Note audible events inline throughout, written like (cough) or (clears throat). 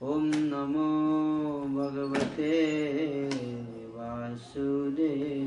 ॐ नमो भगवते वासुदेवाय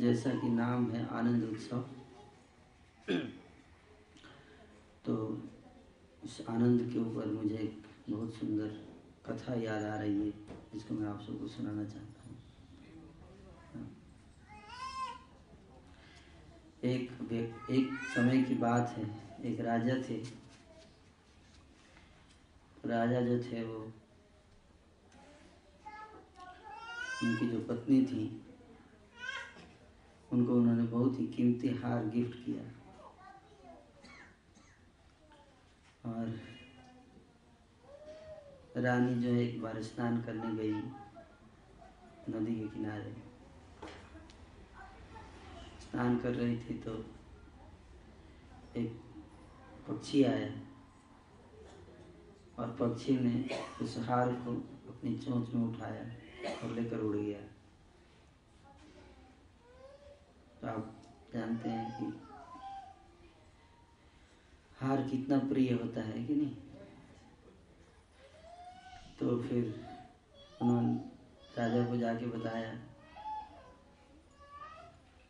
जैसा कि नाम है आनंद उत्सव। तो इस आनंद के ऊपर मुझे एक बहुत सुंदर कथा याद आ रही है, जिसको मैं आप सबको सुनाना चाहता हूँ। एक एक समय की बात है, एक राजा थे। राजा जो थे वो, उनकी जो पत्नी थी उनको उन्होंने बहुत ही कीमती हार गिफ्ट किया। और रानी जो है एक बार स्नान करने गई नदी के किनारे। स्नान कर रही थी तो एक पक्षी आया और पक्षी ने उस हार को अपनी चोंच में उठाया और लेकर उड़ गया। तो आप जानते हैं कि हार कितना प्रिय होता है कि नहीं? तो फिर उन्होंने राजा को जाके बताया।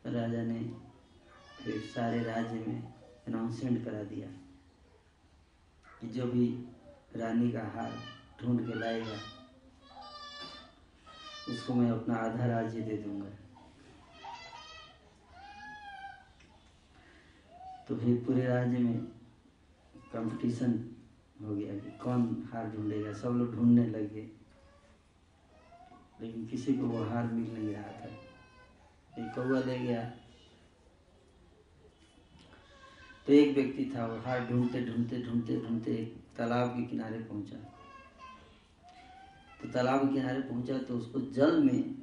राजा ने फिर सारे राज्य में अनाउंसमेंट करा दिया कि जो भी रानी का हार ढूंढ के लाएगा, उसको मैं अपना आधा राज्य दे दूँगा। तो फिर पूरे राज्य में कंपटीशन हो गया कि कौन हार ढूंढेगा। सब लोग ढूँढने लगे, लेकिन किसी को वो हार मिल नहीं रहा था। एक कौआ ले गया। तो एक व्यक्ति था, वो हार ढूंढते ढूंढते ढूंढते ढूंढते एक तालाब के किनारे पहुँचा। तो तालाब के किनारे पहुँचा तो उसको जल में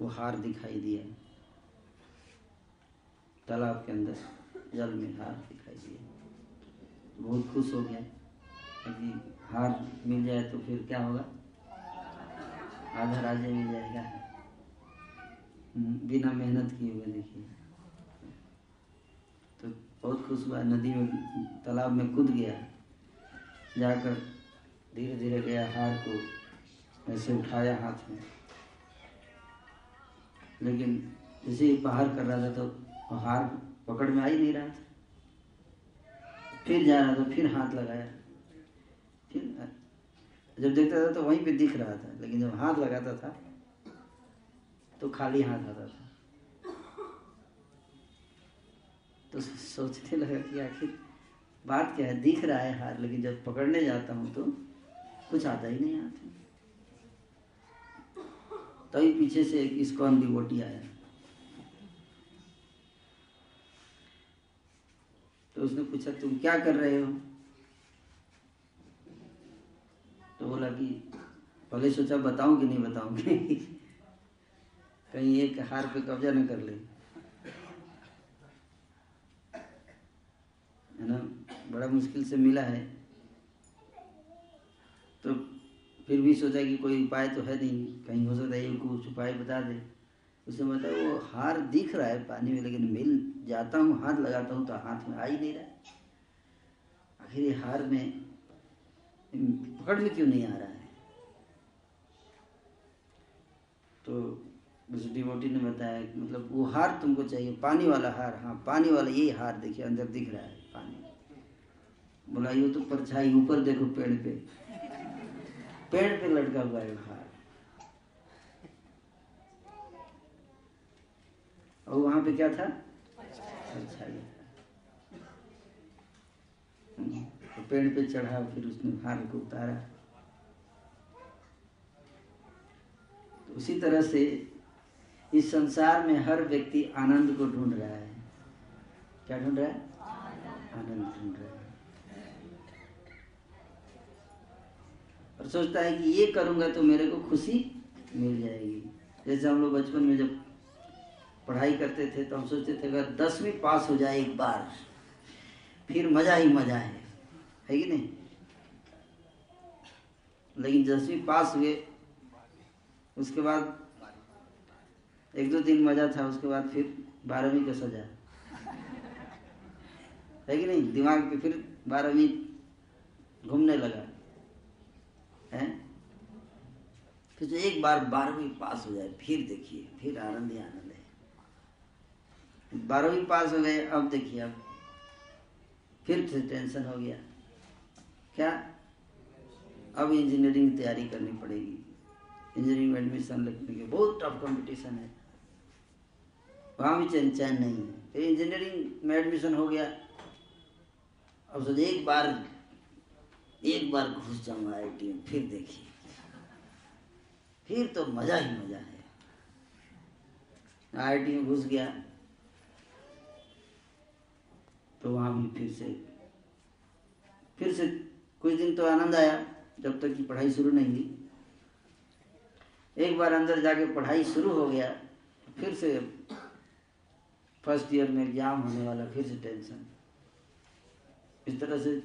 वो हार दिखाई दिया, तालाब के अंदर। जल में हार दिखाई तो बहुत खुश हो गया। क्योंकि हार मिल जाए तो फिर क्या होगा? आधा राज्य मिल जाएगा। हम्म, बिना मेहनत किए हुए देखिए। तो बहुत खुश हुआ। नदी में तालाब में कूद गया। जाकर धीरे धीरे गया हार को। ऐसे उठाया हाथ में। लेकिन जैसे ही बाहर कर रहा था तो हार पकड़ में आ ही नहीं रहा था फिर जा रहा था, फिर हाथ लगाया। फिर, जब देखता था तो वहीं पे दिख रहा था, लेकिन जब हाथ लगाता था तो खाली हाथ आता था। तो सोचने लगा कि आखिर बात क्या है? दिख रहा है हाथ, लेकिन जब पकड़ने जाता हूँ तो कुछ आता ही नहीं हाथ तभी तो पीछे से एक इस्कॉन डिवोटी आया। उसने पूछा, तुम क्या कर रहे हो? तो बोला कि, पहले सोचा बताऊँ कि नहीं बताऊँगी (laughs) कहीं एक हार पे कब्जा न कर ले। है ना? बड़ा मुश्किल से मिला है। तो फिर भी सोचा कि कोई उपाय तो है नहीं। कहीं हो सकता है कुछ उपाय बता दे। उसने बताया वो हार दिख रहा है पानी में, लेकिन मिल जाता हूँ, हाथ लगाता हूँ तो हाथ में आ ही नहीं रहा आखिर ये हार में पकड़ में क्यों नहीं आ रहा है? तो उस डिवोटी ने बताया कि मतलब वो हार तुमको चाहिए, पानी वाला हार हाँ पानी वाला यही हार देखिए, अंदर दिख रहा है पानी। बोला, ये तो परछाई ऊपर देखो पेड़ पे। (laughs) पेड़ पे लटका हुआ है हार। और वहाँ पे क्या था? तो पेड़ पे चढ़ा, फिर उसने हार को उतारा। तो उसी तरह से इस संसार में हर व्यक्ति आनंद को ढूंढ रहा है। क्या ढूंढ रहा है? आनंद ढूंढ रहा है। और सोचता है कि ये करूँगा तो मेरे को खुशी मिल जाएगी। जैसे हम लोग बचपन में जब पढ़ाई करते थे तो हम सोचते थे अगर दसवीं पास हो जाए एक बार, फिर मज़ा ही मज़ा है। है कि नहीं? लेकिन दसवीं पास हुए, उसके बाद एक दो दिन मज़ा था, उसके बाद फिर बारहवीं का सजा। है कि नहीं? दिमाग पे फिर बारहवीं घूमने लगा। है? फिर तो एक बार बारहवीं पास हो जाए, फिर देखिए, फिर आनंद ही आनंद। बारहवीं पास हो गए, अब देखिए अब। फिर से टेंशन हो गया। क्या? अब इंजीनियरिंग की तैयारी करनी पड़ेगी। इंजीनियरिंग में एडमिशन लगने के बहुत टफ कंपटीशन है। वहाँ भी चैन चैन नहीं है। फिर इंजीनियरिंग में एडमिशन हो गया। अब सोच, एक बार एक बार घुस जाऊँगा आई में, फिर देखिए। फिर तो मज़ा ही मज़ा है। आई में घुस गया। तो वहाँ भी फिर से फिर से कुछ दिन तो आनंद आया, जब तक कि पढ़ाई शुरू नहीं हुई। एक बार अंदर जाके पढ़ाई शुरू हो गया, फिर से फ़र्स्ट ईयर में एग्ज़ाम होने वाला, फिर से टेंशन इस तरह से,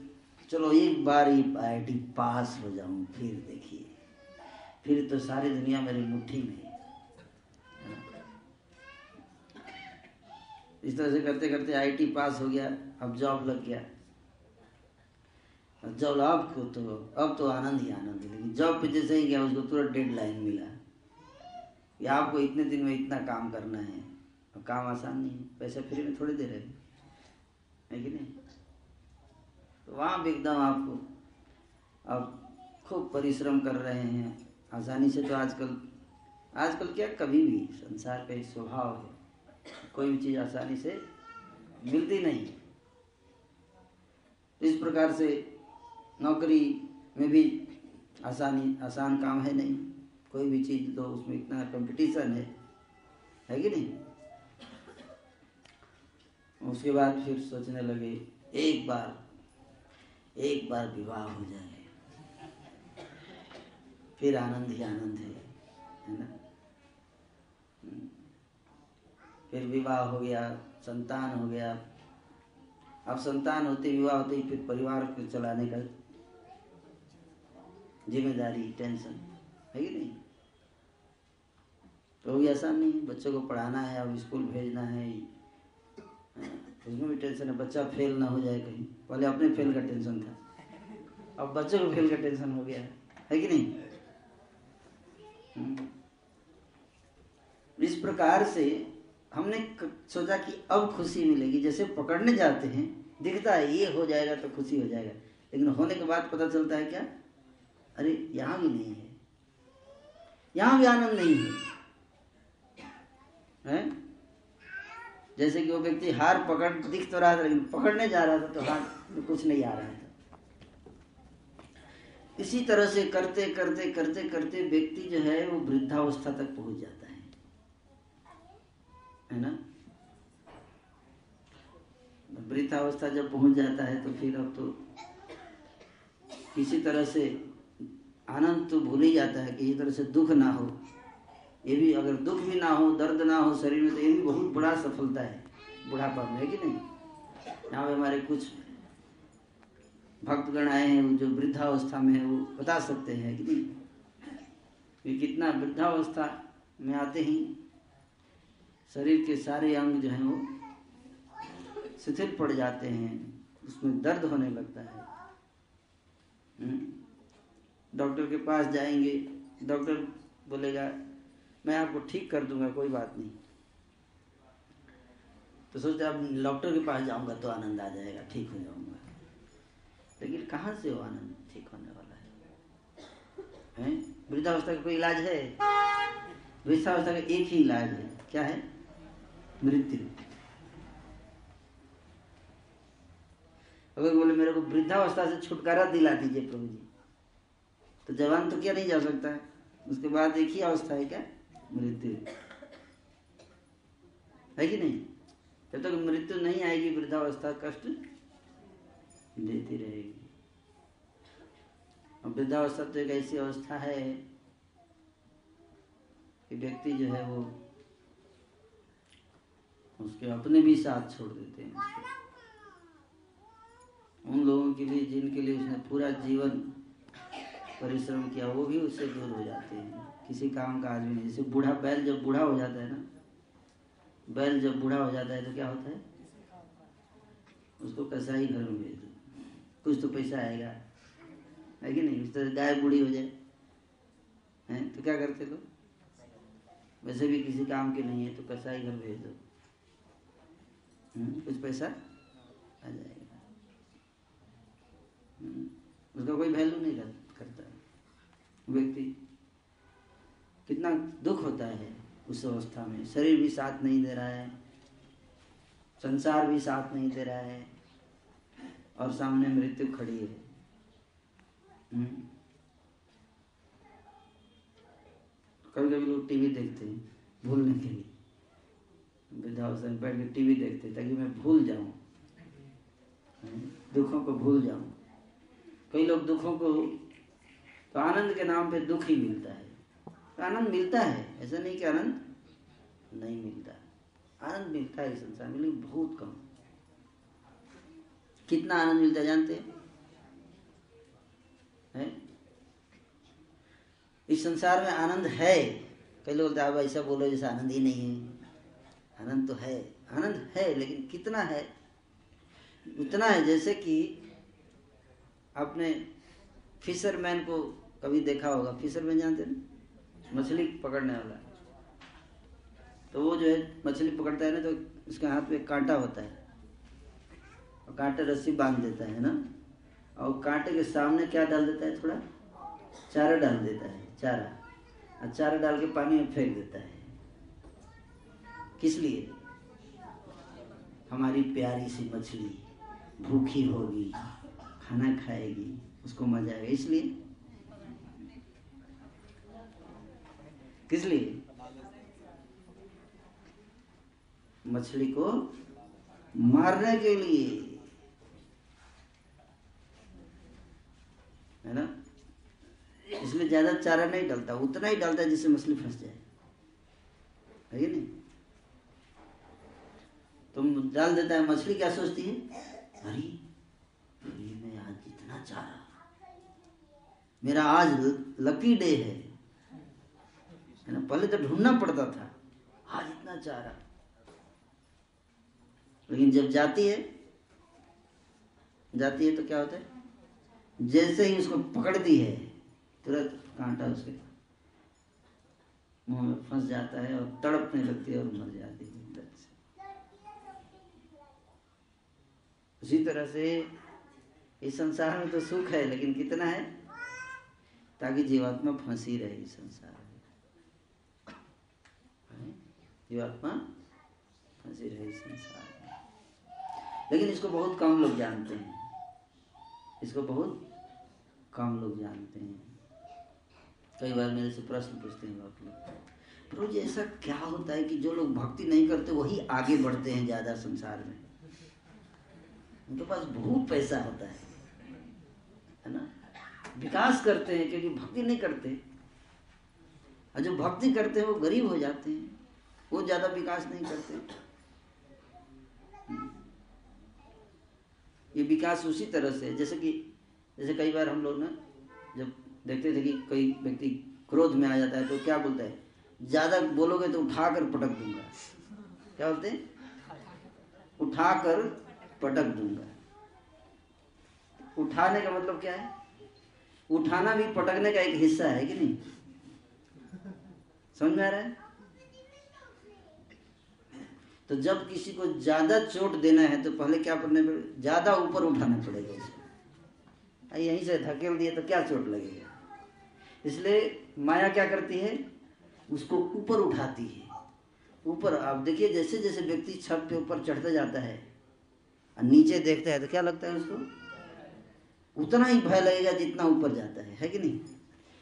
चलो एक बार ही आई पास हो जाऊँ, फिर देखिए। फिर तो सारी दुनिया मेरी मुट्ठी में इस तरह से करते करते आईटी पास हो गया, अब जॉब लग गया। जॉब अब को तो अब तो आनंद ही आनंद है, लेकिन जॉब पे जैसे ही गया, उसको तुरंत डेड लाइन मिला। कि आपको इतने दिन में इतना काम करना है अब काम आसान नहीं है, पैसा फ्री में थोड़ी दे रहे है। कि नहीं? तो वहाँ भी एकदम आपको अब खूब परिश्रम कर रहे हैं। आसानी से तो आजकल आजकल क्या कभी भी संसार का एक स्वभाव है। कोई भी चीज़ आसानी से मिलती नहीं। इस प्रकार से नौकरी में भी आसानी, आसान काम है नहीं। कोई भी चीज़ तो उसमें इतना कंपटीशन है। है कि नहीं? उसके बाद फिर सोचने लगे, एक बार एक बार विवाह हो जाए। फिर आनंद ही आनंद है है ना? फिर विवाह हो गया, संतान हो गया। अब संतान होते, विवाह होते ही फिर परिवार को चलाने का ज़िम्मेदारी, टेंशन, है कि नहीं? तो भी आसान नहीं है बच्चों को पढ़ाना है, अब स्कूल भेजना है। उसमें भी टेंशन है, बच्चा फेल ना हो जाए कहीं। पहले अपने फेल का टेंशन था। अब बच्चों को फेल का टेंशन हो गया है कि नहीं? हम्म। इस प्रकार से हमने सोचा कि अब खुशी मिलेगी, जैसे पकड़ने जाते हैं, दिखता है ये हो जाएगा तो खुशी हो जाएगा। लेकिन होने के बाद पता चलता है क्या? अरे, यहाँ भी नहीं है। यहाँ भी आनंद नहीं है। है? जैसे कि वो व्यक्ति हार पकड़, दिख तो रहा था, लेकिन पकड़ने जा रहा था तो हार में कुछ नहीं आ रहा था। इसी तरह से करते करते करते करते व्यक्ति जो है, वो वृद्धावस्था तक पहुँच जाता है ना? वृद्धावस्था जब पहुँच जाता है तो फिर अब तो किसी तरह से आनंद तो भूल ही जाता है किसी तरह से दुख ना हो। ये भी अगर दुख भी ना हो, दर्द ना हो शरीर में तो ये भी बहुत बड़ा सफलता है। बुढ़ापा में, है कि नहीं? यहाँ पे हमारे कुछ भक्तगण आए हैं जो वृद्धावस्था में है, वो बता सकते हैं कि नहीं? कि कितना वृद्धावस्था में आते ही। शरीर के सारे अंग जो हैं वो शिथिल पड़ जाते हैं। उसमें दर्द होने लगता है। हम्म? डॉक्टर के पास जाएँगे। डॉक्टर बोलेगा, मैं आपको ठीक कर दूँगा, कोई बात नहीं। तो सोचते, अब डॉक्टर के पास जाऊँगा तो आनंद आ जाएगा, ठीक हो जाऊँगा। लेकिन कहाँ से वो आनंद ठीक होने वाला है? वृद्धावस्था का कोई इलाज है? वृद्धावस्था का एक ही इलाज है। क्या है? मृत्यु अगर बोले, मेरे को वृद्धावस्था से छुटकारा दिला दीजिए प्रभु जी तो जवान तो क्या नहीं जा सकता? है उसके बाद एक ही अवस्था है क्या? मृत्यु। है कि नहीं? जब तक तो मृत्यु नहीं आएगी, वृद्धावस्था कष्ट देती रहेगी। और वृद्धावस्था तो एक ऐसी अवस्था है कि व्यक्ति जो है वो उसके अपने भी साथ छोड़ देते हैं उन लोगों के लिए, जिनके लिए उसने पूरा जीवन परिश्रम किया, वो भी उससे दूर हो जाते हैं। किसी काम का आदमी नहीं। जैसे बूढ़ा, बैल जब बूढ़ा हो जाता है ना, बैल जब बूढ़ा हो जाता है तो क्या होता है? उसको कैसा ही घर में भेज दो। कुछ तो पैसा आएगा। है कि नहीं? उस तरह गाय बूढ़ी हो जाए। हैं? तो क्या करते लोग? वैसे भी किसी काम के नहीं है तो कसाई घर भेज दो। कुछ पैसा आ जाएगा। हम्म, उसका कोई वैल्यू नहीं करता व्यक्ति कितना दुख होता है उस अवस्था में। शरीर भी साथ नहीं दे रहा है संसार भी साथ नहीं दे रहा है और सामने मृत्यु खड़ी है। हम्म। कभी कभी लोग टीवी देखते हैं भूलने के लिए। वृद्धावस्था में बैठ के टीवी देखते ताकि मैं भूल जाऊँ। दुखों को भूल जाऊँ। कई लोग दुखों को तो आनंद के नाम पे दुख ही मिलता है। तो आनंद मिलता है, ऐसा नहीं कि आनंद नहीं मिलता। आनंद मिलता है संसार में, लेकिन बहुत कम। कितना आनंद मिलता है जानते हैं? इस संसार में आनंद है। कई लोग बोलते ऐसा बोलो जैसे आनंद ही नहीं है। आनंद तो है, आनंद है, लेकिन कितना है? उतना है, जैसे कि आपने फिशरमैन को कभी देखा होगा। फिशरमैन जानते हैं मछली पकड़ने वाला। तो वो जो है, मछली पकड़ता है ना तो उसके हाथ में कांटा होता है। और कांटे रस्सी बाँध देता है ना? और कांटे के सामने क्या डाल देता है? थोड़ा चारा डाल देता है, चारा। और चारा डाल के पानी में फेंक देता है। किस लिए? हमारी प्यारी सी मछली भूखी होगी, खाना खाएगी, उसको मज़ा आएगा। इसलिए? किस लिए? मछली को मारने के लिए। है ना? इसलिए ज़्यादा चारा नहीं डालता, उतना ही डालता जिससे मछली फंस जाए। है नहीं? तुम डाल देता है मछली क्या सोचती है? अरे ये मैं आज इतना चारा मेरा आज लकी डे है। है ना पहले तो ढूंढना पड़ता था, आज इतना चारा लेकिन जब जाती है जाती है तो क्या होता है? जैसे ही उसको पकड़ती है, तुरंत कांटा उसके मुँह में फंस जाता है और तड़पने लगती है और मर जाती है दर्द से उसी तरह से इस संसार में तो सुख है, लेकिन कितना है? ताकि जीवात्मा फंसी रहे इस संसार में। जीवात्मा फंसी रहे इस संसार में। लेकिन इसको बहुत कम लोग जानते हैं। इसको बहुत कम लोग जानते हैं। कई बार मेरे से प्रश्न पूछते हैं आप लोग। प्रभु जी ऐसा क्या होता है कि जो लोग भक्ति नहीं करते, वही आगे बढ़ते हैं ज़्यादा संसार में? उनके पास बहुत पैसा होता है है ना? विकास करते हैं, क्योंकि भक्ति नहीं करते। और जो भक्ति करते हैं, वो गरीब हो जाते हैं। वो ज़्यादा विकास नहीं करते। ये विकास उसी तरह से जैसे कि, जैसे कई बार हम लोग ना, जब देखते थे कि कोई व्यक्ति क्रोध में आ जाता है तो क्या बोलता है? ज़्यादा बोलोगे तो उठाकर पटक दूँगा। क्या बोलते हैं? उठाकर पटक दूँगा। उठाने का मतलब क्या है? उठाना भी पटकने का एक हिस्सा है कि नहीं? समझ में आ रहा है? तो जब किसी को ज़्यादा चोट देना है तो पहले क्या करने पड़ेगा ज़्यादा ऊपर उठाना पड़ेगा उसे। यहीं से धकेल दिए तो क्या चोट लगेगा? इसलिए माया क्या करती है? उसको ऊपर उठाती है। ऊपर, आप देखिए जैसे जैसे व्यक्ति छत पे ऊपर चढ़ता जाता है नीचे देखता है तो क्या लगता है उसको? उतना ही भय लगेगा जितना ऊपर जाता है है कि नहीं?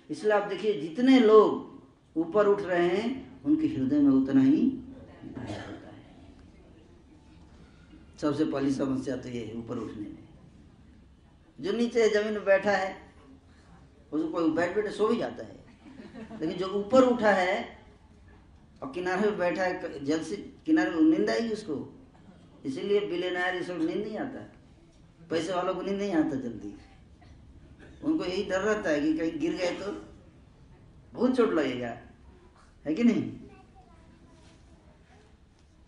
इसलिए आप देखिए, जितने लोग ऊपर उठ रहे हैं, उनके हृदय में उतना ही भय होता है। सबसे पहली समस्या तो ये है ऊपर उठने में। जो नीचे ज़मीन में बैठा है, उसको कोई बैठ बैठे सो भी जाता है। लेकिन जो ऊपर उठा है, और किनारे पे बैठा है जल्द से किनारे में नींद आएगी उसको? इसीलिए बिलेनायर ये सब नींद नहीं आता। पैसे वालों को नींद नहीं आता जल्दी। उनको यही डर रहता है कि कहीं गिर गए तो बहुत चोट लगेगा। है कि नहीं?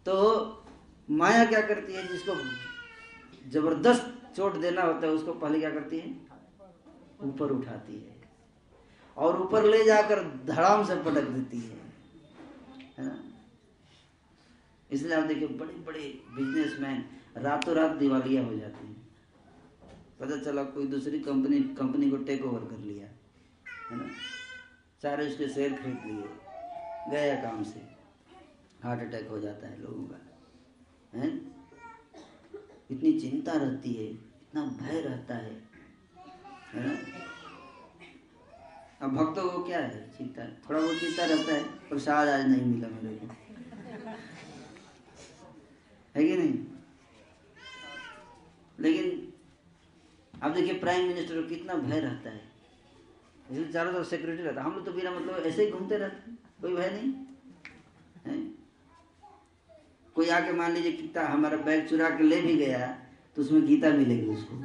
तो माया क्या करती है? जिसको ज़बरदस्त चोट देना होता है, उसको पहले क्या करती है? ऊपर उठाती है। और ऊपर ले जाकर धड़ाम से पटक देती है। है ना? इसलिए आप देखिए बड़े बड़े बिजनेसमैन रातों रात दिवालिया हो जाते हैं। पता चला कोई दूसरी कंपनी कंपनी को टेक ओवर कर लिया, है ना? सारे उसके शेयर खरीद लिए, गया काम से। हार्ट अटैक हो जाता है लोगों का, है? इतनी चिंता रहती है, इतना भय रहता है है ना? अब भक्तों को क्या है चिंता? थोड़ा बहुत चिंता रहता है प्रसाद आज नहीं मिला मेरे को। है कि नहीं? लेकिन अब देखिए प्राइम मिनिस्टर को कितना भय रहता है। इसलिए चारों तरफ़ सिक्योरिटी रहता है। हम लोग तो बिना मतलब ऐसे ही घूमते रहते कोई भय नहीं? है? कोई आके मान लीजिए गीता हमारा बैग चुरा के ले भी गया तो उसमें गीता मिलेगी उसको।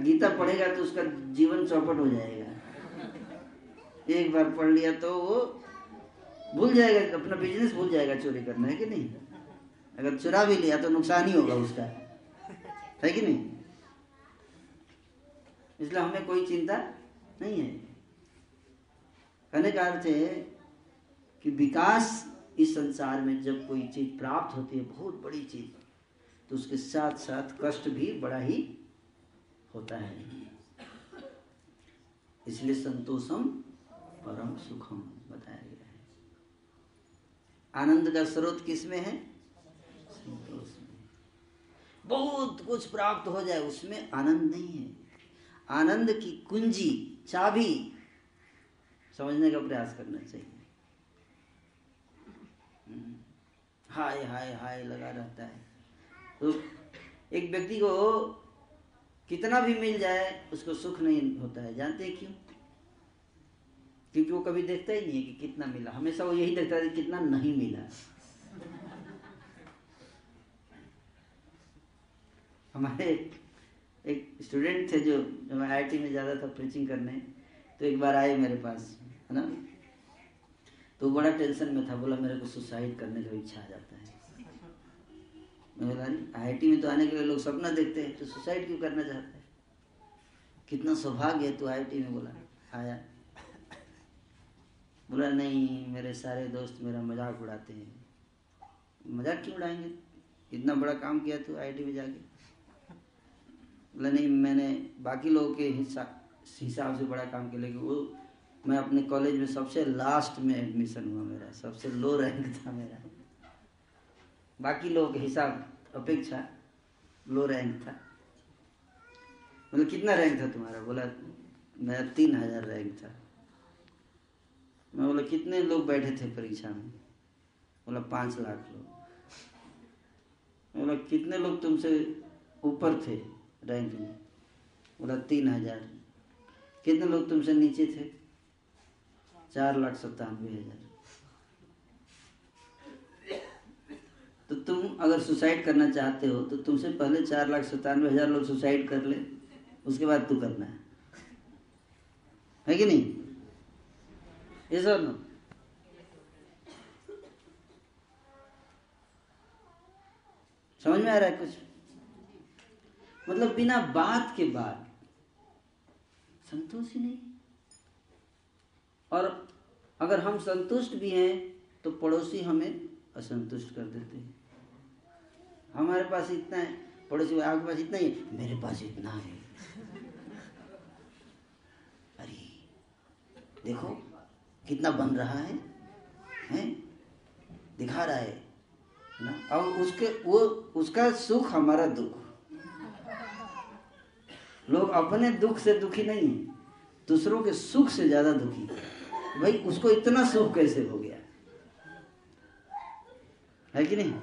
गीता पढ़ेगा तो उसका जीवन चौपट हो जाएगा। एक बार पढ़ लिया तो वो भूल जाएगा, अपना बिज़नेस भूल जाएगा चोरी करना, है कि नहीं? अगर चुरा भी लिया तो नुकसान ही होगा उसका। है कि नहीं? इसलिए हमें कोई चिंता नहीं है। कहने का अर्थ है कि विकास इस संसार में जब कोई चीज़ प्राप्त होती है, बहुत बड़ी चीज़ तो उसके साथ साथ कष्ट भी बड़ा ही होता है। इसलिए संतोषम परम सुखम। आनंद का स्रोत किसमें है? बहुत कुछ प्राप्त हो जाए, उसमें आनंद नहीं है। आनंद की कुंजी, चाबी, समझने का प्रयास करना चाहिए। हाय हाय हाय, लगा रहता है। तो एक व्यक्ति को कितना भी मिल जाए, उसको सुख नहीं होता है। जानते हैं क्यों? क्योंकि वो कभी देखता ही नहीं है कि कितना मिला। हमेशा वो यही देखता है कि कितना नहीं मिला। हमारे एक स्टूडेंट थे जो, जब मैं आई में ज़्यादा था प्रीचिंग करने तो एक बार आए मेरे पास, है ना? तो बड़ा टेंशन में था, बोला मेरे को सुसाइड करने का इच्छा आ जाता है। मैं बोला आई में तो आने के लिए लोग सपना देखते हैं तो सुसाइड क्यों करना चाहते हैं? कितना सौभाग्य है तो आई में, बोला। आया। बोला, नहीं, मेरे सारे दोस्त मेरा मज़ाक उड़ाते हैं। मज़ाक क्यों उड़ाएँगे? इतना बड़ा काम किया तो आई में जाके? बोला, नहीं, मैंने बाकी लोगों के हिसाब से बड़ा काम किया, लेकिन वो, मैं अपने कॉलेज में सबसे लास्ट में एडमिशन हुआ मेरा, सबसे लो रैंक था मेरा। बाकी लोगों के हिसाब अपेक्षा लो रैंक था। मतलब कितना रैंक था तुम्हारा? बोला मेरा तीन हज़ार रैंक था। मैं बोला, कितने लोग बैठे थे परीक्षा में? बोला, पाँच लाख लोग. बोला, कितने लोग तुमसे ऊपर थे रैंक में बोला, तीन हज़ार। कितने लोग तुमसे नीचे थे? चार लाख सत्तानवे हज़ार। तो तुम अगर सुसाइड करना चाहते हो तो तुमसे पहले चार लाख सत्तानवे हज़ार लोग सुसाइड कर ले, उसके बाद तू करना है। है कि नहीं? ये सब समझ में आ रहा है कुछ? मतलब बिना बात के बाद संतोष ही नहीं। और अगर हम संतुष्ट भी हैं तो पड़ोसी हमें असंतुष्ट कर देते हैं। हमारे पास इतना है, पड़ोसी आपके पास इतना ही है, मेरे पास इतना है। अरे, देखो। कितना बन रहा है, हैं? दिखा रहा है ना? और उसके, वो, उसका सुख हमारा दुख। लोग अपने दुख से दुखी नहीं है, दूसरों के सुख से ज़्यादा दुखी भाई, उसको इतना सुख कैसे हो गया? है कि नहीं?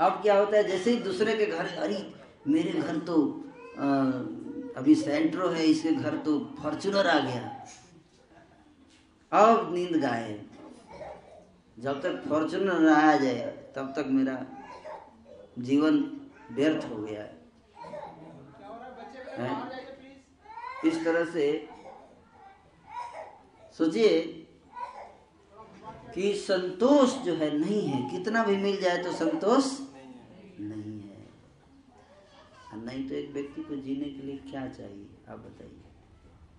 अब क्या होता है, जैसे ही दूसरे के घर, अरे, मेरे घर तो अभी सेंट्रो है, इसके घर तो फॉर्चुनर आ गया। अब नींद गाए जब तक फॉर्चुनर आ जाए, तब तक मेरा जीवन व्यर्थ हो गया है? इस तरह से सोचिए कि संतोष जो है नहीं है। कितना भी मिल जाए तो संतोष नहीं तो एक व्यक्ति को जीने के लिए क्या चाहिए? आप बताइए।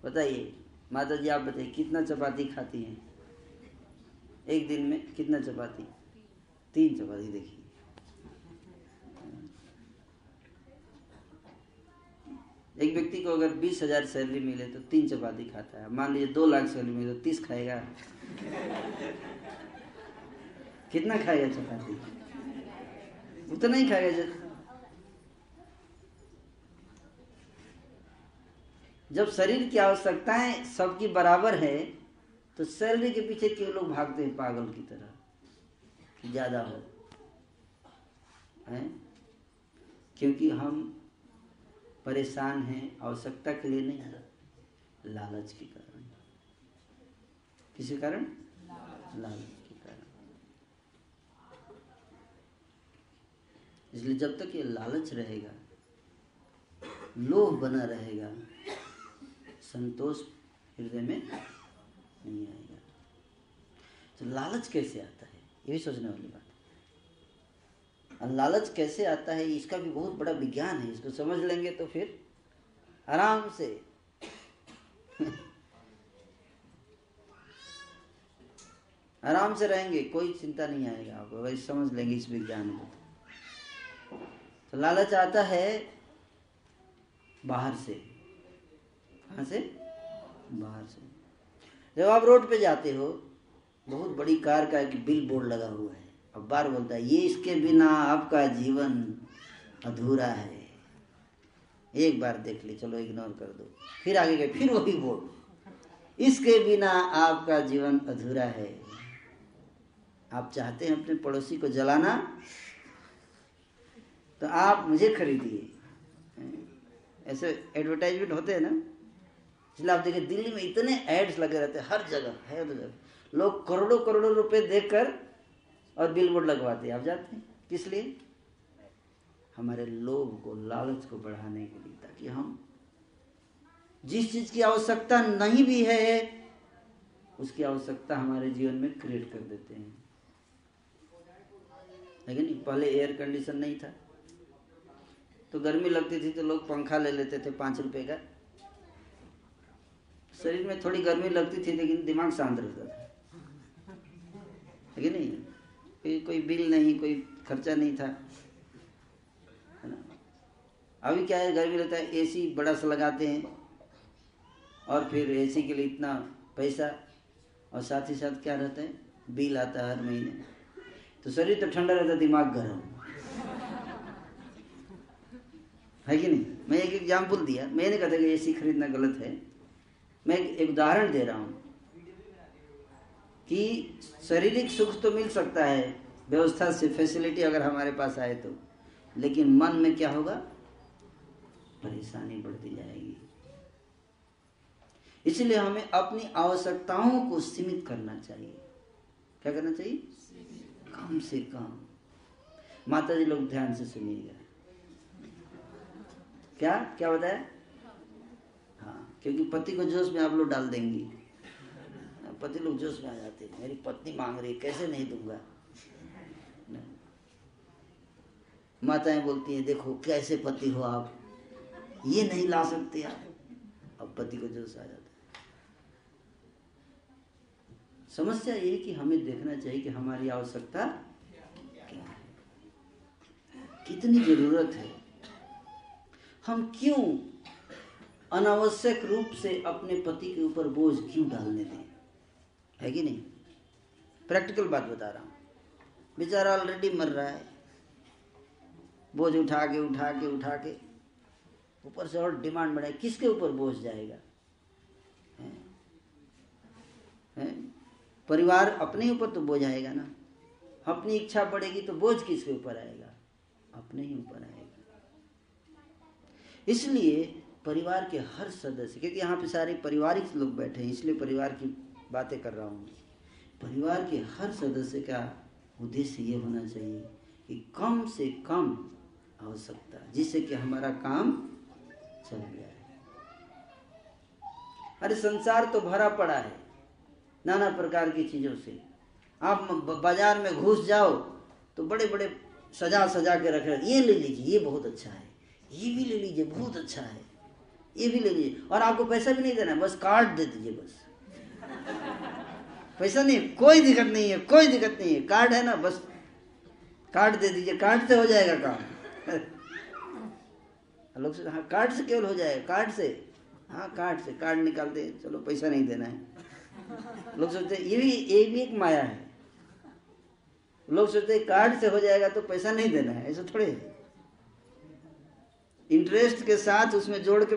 बताइए। माता जी आप बताइए, कितना चपाती खाती हैं? एक दिन में कितना चपाती? तीन चपाती, देखिए। एक व्यक्ति को अगर बीस हज़ार सैलरी मिले तो तीन चपाती खाता है। मान लीजिए दो लाख सैलरी मिले तो तीस खाएगा। कितना खाएगा चपाती? उतना ही खाएगा जब शरीर की आवश्यकताएँ सबकी बराबर है तो सैलरी के पीछे क्यों लोग भागते हैं पागल की तरह? ज़्यादा हो। है? क्योंकि हम परेशान हैं, आवश्यकता के लिए नहीं लालच के कारण। किसी कारण? लालच के कारण। इसलिए जब तक ये लालच रहेगा, लोभ बना रहेगा संतोष हृदय में नहीं आएगा। तो लालच कैसे आता है? ये भी सोचने वाली बात और लालच कैसे आता है, इसका भी बहुत बड़ा विज्ञान है। इसको समझ लेंगे तो फिर आराम से। (laughs) आराम से रहेंगे, कोई चिंता नहीं आएगा। आपको वही समझ लेंगे इस विज्ञान को तो लालच आता है बाहर से। कहा से? बाहर से। जब आप रोड पे जाते हो बहुत बड़ी कार का एक बिल बोर्ड लगा हुआ है। अब बार बोलता है ये इसके बिना आपका जीवन अधूरा है। एक बार देख ली चलो इग्नोर कर दो। फिर आगे गए फिर वही बोर्ड इसके बिना आपका जीवन अधूरा है। आप चाहते हैं अपने पड़ोसी को जलाना? तो आप मुझे खरीदिए। ऐसे एडवर्टाइजमेंट होते हैं ना? इसलिए आप देखिए, दिल्ली में इतने एड्स लगे रहते हैं, हर जगह हर जगह। लोग करोड़ों करोड़ों रुपए देकर और बिल बोर्ड लगवाते हैं। आप जाते हैं? किस लिए? हमारे लोभ को, लालच को बढ़ाने के लिए, ताकि हम जिस चीज़ की आवश्यकता नहीं भी है, उसकी आवश्यकता हमारे जीवन में क्रिएट कर देते हैं। लेकिन पहले एयर कंडीशन नहीं था। तो गर्मी लगती थी तो लोग पंखा ले लेते थे, पाँच रुपए का। शरीर में थोड़ी गर्मी लगती थी, लेकिन दिमाग शांत रहता था। नहीं? कोई कोई बिल नहीं, कोई खर्चा नहीं था। है ना? अभी क्या है, गर्मी लगता है, एसी बड़ा सा लगाते हैं, और फिर एसी के लिए इतना पैसा, और साथ ही साथ क्या रहता है, बिल आता है हर महीने। तो शरीर तो ठंडा रहता, दिमाग गर्म। है कि नहीं? मैं एक एग्ज़ाम्पल दिया। मैं नहीं कहता कि एसी खरीदना गलत है। मैं एक उदाहरण दे रहा हूँ कि शारीरिक सुख तो मिल सकता है, व्यवस्था से फैसिलिटी अगर हमारे पास आए तो। लेकिन मन में क्या होगा? परेशानी बढ़ती जाएगी। इसलिए हमें अपनी आवश्यकताओं को सीमित करना चाहिए। क्या करना चाहिए? कम से कम। माता जी लोग ध्यान से सुनिएगा। क्या? क्या बताया? क्योंकि पति को जोश में आप लोग डाल देंगी। पति लोग जोश में आ जाते हैं। मेरी पत्नी मांग रही कैसे नहीं दूँगा? माताएँ बोलती हैं, देखो, कैसे पति हो आप? ये नहीं ला सकते आप। अब पति को जोश आ जाता समस्या ये कि हमें देखना चाहिए कि हमारी आवश्यकता क्या है। कितनी ज़रूरत है। हम क्यों अनावश्यक रूप से अपने पति के ऊपर बोझ क्यों डालने दें? है कि नहीं? प्रैक्टिकल बात बता रहा हूँ। बेचारा ऑलरेडी मर रहा है। बोझ उठा के उठा के उठा के ऊपर से और डिमांड बढ़ाए। किसके ऊपर बोझ जाएगा? है? है? परिवार अपने ऊपर तो बोझ आएगा ना। अपनी इच्छा बढ़ेगी तो बोझ किसके ऊपर आएगा? अपने ही ऊपर आएगा। इसलिए परिवार के हर सदस्य, क्योंकि यहाँ पे सारे पारिवारिक लोग बैठे हैं, इसलिए परिवार की बातें कर रहा हूँ। परिवार के हर सदस्य का उद्देश्य ये होना चाहिए कि कम से कम आवश्यकता, जिससे कि हमारा काम चल जाए अरे संसार तो भरा पड़ा है, नाना प्रकार की चीज़ों से। आप बाज़ार में घुस जाओ तो बड़े बड़े सजा सजा के रख ये ले लीजिए, ये बहुत अच्छा है। ये भी ले लीजिए, बहुत अच्छा है। ये भी ले लीजिए। और आपको पैसा भी नहीं देना, बस कार्ड दे दीजिए बस। पैसा नहीं, कोई दिक्कत नहीं है, कोई दिक्कत नहीं है। कार्ड है ना, बस कार्ड दे दीजिए। कार्ड से हो जाएगा काम। लोग से हाँ कार्ड से केवल हो जाएगा। कार्ड से। हाँ कार्ड से। कार्ड निकालते चलो, पैसा नहीं देना है। लोग सोचते ये भी ये भी एक माया है। लोग सोचते कार्ड से हो जाएगा तो पैसा नहीं देना है। ऐसा थोड़े इंटरेस्ट के साथ उसमें जोड़ के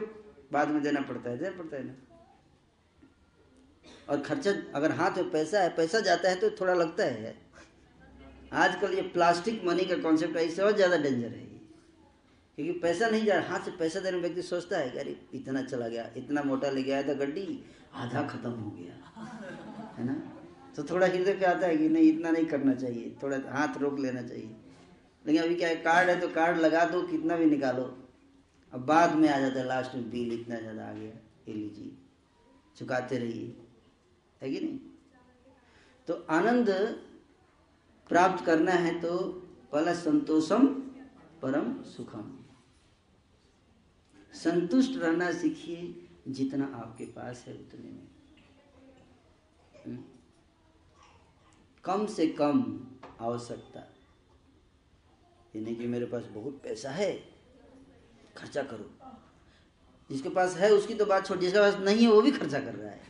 बाद में देना पड़ता है, देना पड़ता है ना। और खर्चा, अगर हाथ में पैसा है, पैसा जाता है तो थोड़ा लगता है आजकल ये प्लास्टिक मनी का कॉन्सेप्ट है इससे और ज़्यादा डेंजर है क्योंकि पैसा नहीं जा रहा, हाथ से पैसा देने व्यक्ति सोचता है अरे, इतना चला गया, इतना मोटा ले गया था गड्डी, आधा खत्म हो गया, है ना। तो थोड़ा हृदय पे आता है कि नहीं, इतना नहीं करना चाहिए, थोड़ा हाथ रोक लेना चाहिए। लेकिन अभी क्या है कार्ड है तो कार्ड लगा दो, कितना भी निकालो। अब बाद में आ जाता है लास्ट में बिल इतना ज़्यादा आ गया, ये लीजिए, चुकाते रहिए, है कि नहीं? तो आनंद प्राप्त करना है तो पहला संतोषम परम सुखम। संतुष्ट रहना सीखिए, जितना आपके पास है उतने में। हम्म? कम से कम आवश्यकता। ये नहीं कि मेरे पास बहुत पैसा है खर्चा करो। जिसके पास है उसकी तो बात छोड़, जिसके पास नहीं है, वो भी खर्चा कर रहा है।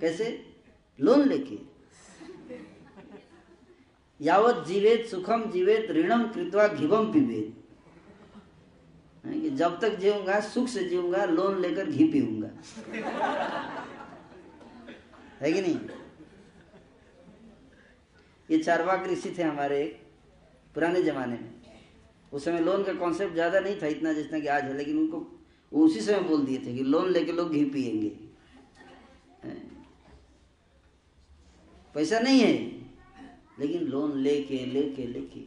कैसे? लोन लेके। यावत जीवेत सुखम जीवेत ऋणम कृतवा घिवम पीवेत जब तक जीऊँगा, सुख से जीऊँगा, लोन लेकर घी पीऊँगा। है कि नहीं? ये चारवाक ऋषि थे हमारे एक, पुराने जमाने में। उस समय लोन का कॉन्सेप्ट ज़्यादा नहीं था इतना जितना कि आज है, लेकिन उनको उसी समय बोल दिए थे कि लोन लेके लोग घी पियेंगे। पैसा नहीं है, लेकिन लोन लेके लेके लेके।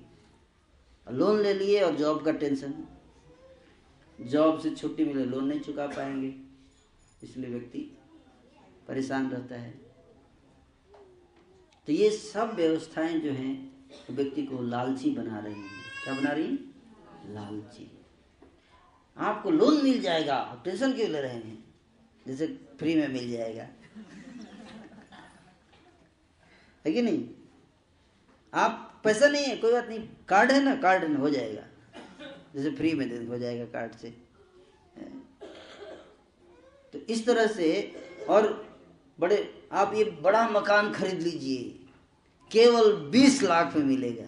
लोन ले लिए और जॉब का टेंशन जॉब से छुट्टी मिले लोन नहीं चुका पाएँगे। इसलिए व्यक्ति परेशान रहता है। तो ये सब व्यवस्थाएँ जो हैं, व्यक्ति को लालची बना रही हैं। क्या बना रही लालची। आपको लोन मिल जाएगा, आप टेंशन क्यों ले रहे हैं? जैसे फ्री में मिल जाएगा। है कि नहीं? आप पैसा नहीं है, कोई बात नहीं, कार्ड है ना, कार्ड है जाएगा। जैसे फ्री में हो जाएगा कार्ड से। तो इस तरह से, और बड़े, आप ये बड़ा मकान खरीद लीजिए। केवल 20 लाख में मिलेगा।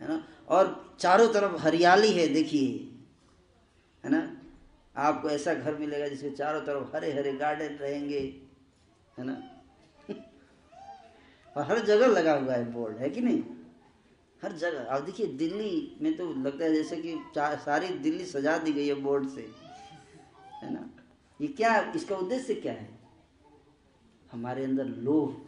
है ना? और चारों तरफ़ हरियाली है, देखिए। है ना? आपको ऐसा घर मिलेगा जिसके चारों तरफ़ हरे हरे गार्डन रहेंगे, है ना? (laughs) और हर जगह लगा हुआ है बोर्ड, है कि नहीं? हर जगह। आप देखिए, दिल्ली में तो लगता है जैसे कि सारी दिल्ली सजा दी गई है बोर्ड से, है ना? ये क्या, इसका उद्देश्य क्या है? हमारे अंदर लोभ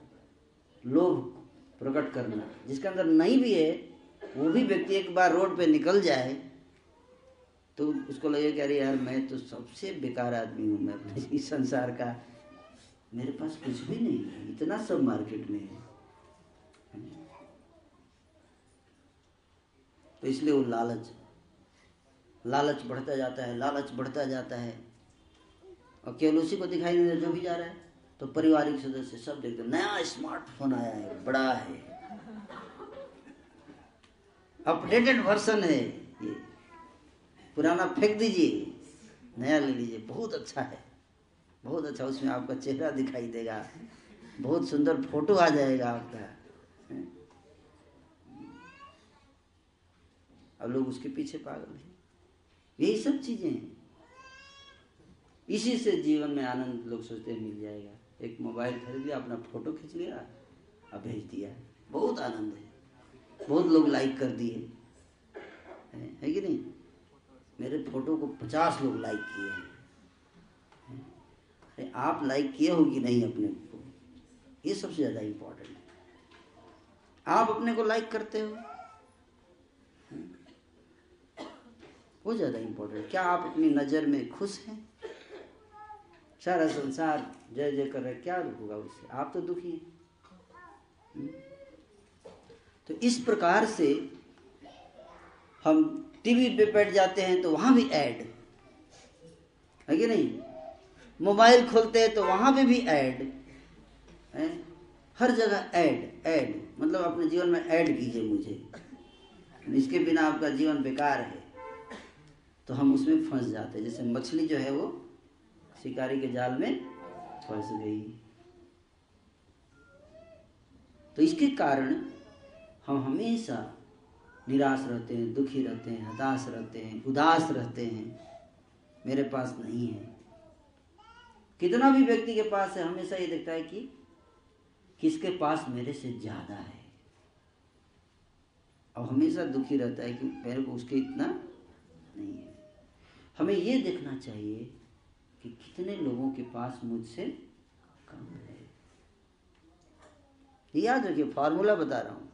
लोभ प्रकट करना, जिसके अंदर नहीं भी है वो भी व्यक्ति एक बार रोड पे निकल जाए तो उसको लगे कि अरे यार, मैं तो सबसे बेकार आदमी हूँ, मैं अपने इस संसार का, मेरे पास कुछ भी नहीं है, इतना सब मार्केट में है। तो इसलिए वो लालच लालच बढ़ता जाता है, लालच बढ़ता जाता है। और केवल उसी को दिखाई नहीं दे जो भी जा रहा है तो पारिवारिक सदस्य सब देखते नया स्मार्टफ़ोन आया है, बड़ा है। अपडेटेड वर्सन है ये। पुराना फेंक दीजिए। नया ले लीजिए। बहुत अच्छा है। बहुत अच्छा उसमें आपका चेहरा दिखाई देगा। बहुत सुंदर फ़ोटो आ जाएगा आपका। अब लोग उसके पीछे पागल हैं। यही सब चीज़ें हैं। इसी से जीवन में आनंद लोग सोचते हैं, मिल जाएगा। एक मोबाइल खरीद लिया, अपना फ़ोटो खींच लिया और भेज दिया। बहुत आनंद है। बहुत लोग लाइक कर दिए। है, है कि नहीं? मेरे फ़ोटो को पचास लोग लाइक किए हैं। अरे आप लाइक किए हो कि नहीं अपने को? ये सबसे ज़्यादा इम्पोर्टेंट है। आप अपने को लाइक करते हो। वो ज़्यादा इम्पोर्टेंट क्या आप अपनी नज़र में खुश हैं? सारा संसार जय जय कर रहा है क्या होगा उससे? आप तो दुखी हैं। हम्म? तो इस प्रकार से हम टीवी पे बैठ जाते हैं तो वहाँ भी ऐड। है कि नहीं? मोबाइल खोलते हैं तो वहाँ पे भी ऐड। है? हर जगह ऐड ऐड। मतलब अपने जीवन में ऐड कीजिए मुझे। इसके बिना आपका जीवन बेकार है। तो हम उसमें फंस जाते हैं। जैसे मछली जो है वो शिकारी के जाल में फंस गई। तो इसके कारण हम हमेशा निराश रहते हैं, दुखी रहते हैं, हताश रहते हैं, उदास रहते हैं। मेरे पास नहीं है। कितना भी व्यक्ति के पास है, हमेशा ये देखता है कि किसके पास मेरे से ज़्यादा है। और हमेशा दुखी रहता है कि मेरे को उसके इतना नहीं है। हमें ये देखना चाहिए कि कितने लोगों के पास मुझसे कम है। याद रखिए, फार्मूला बता रहा हूँ।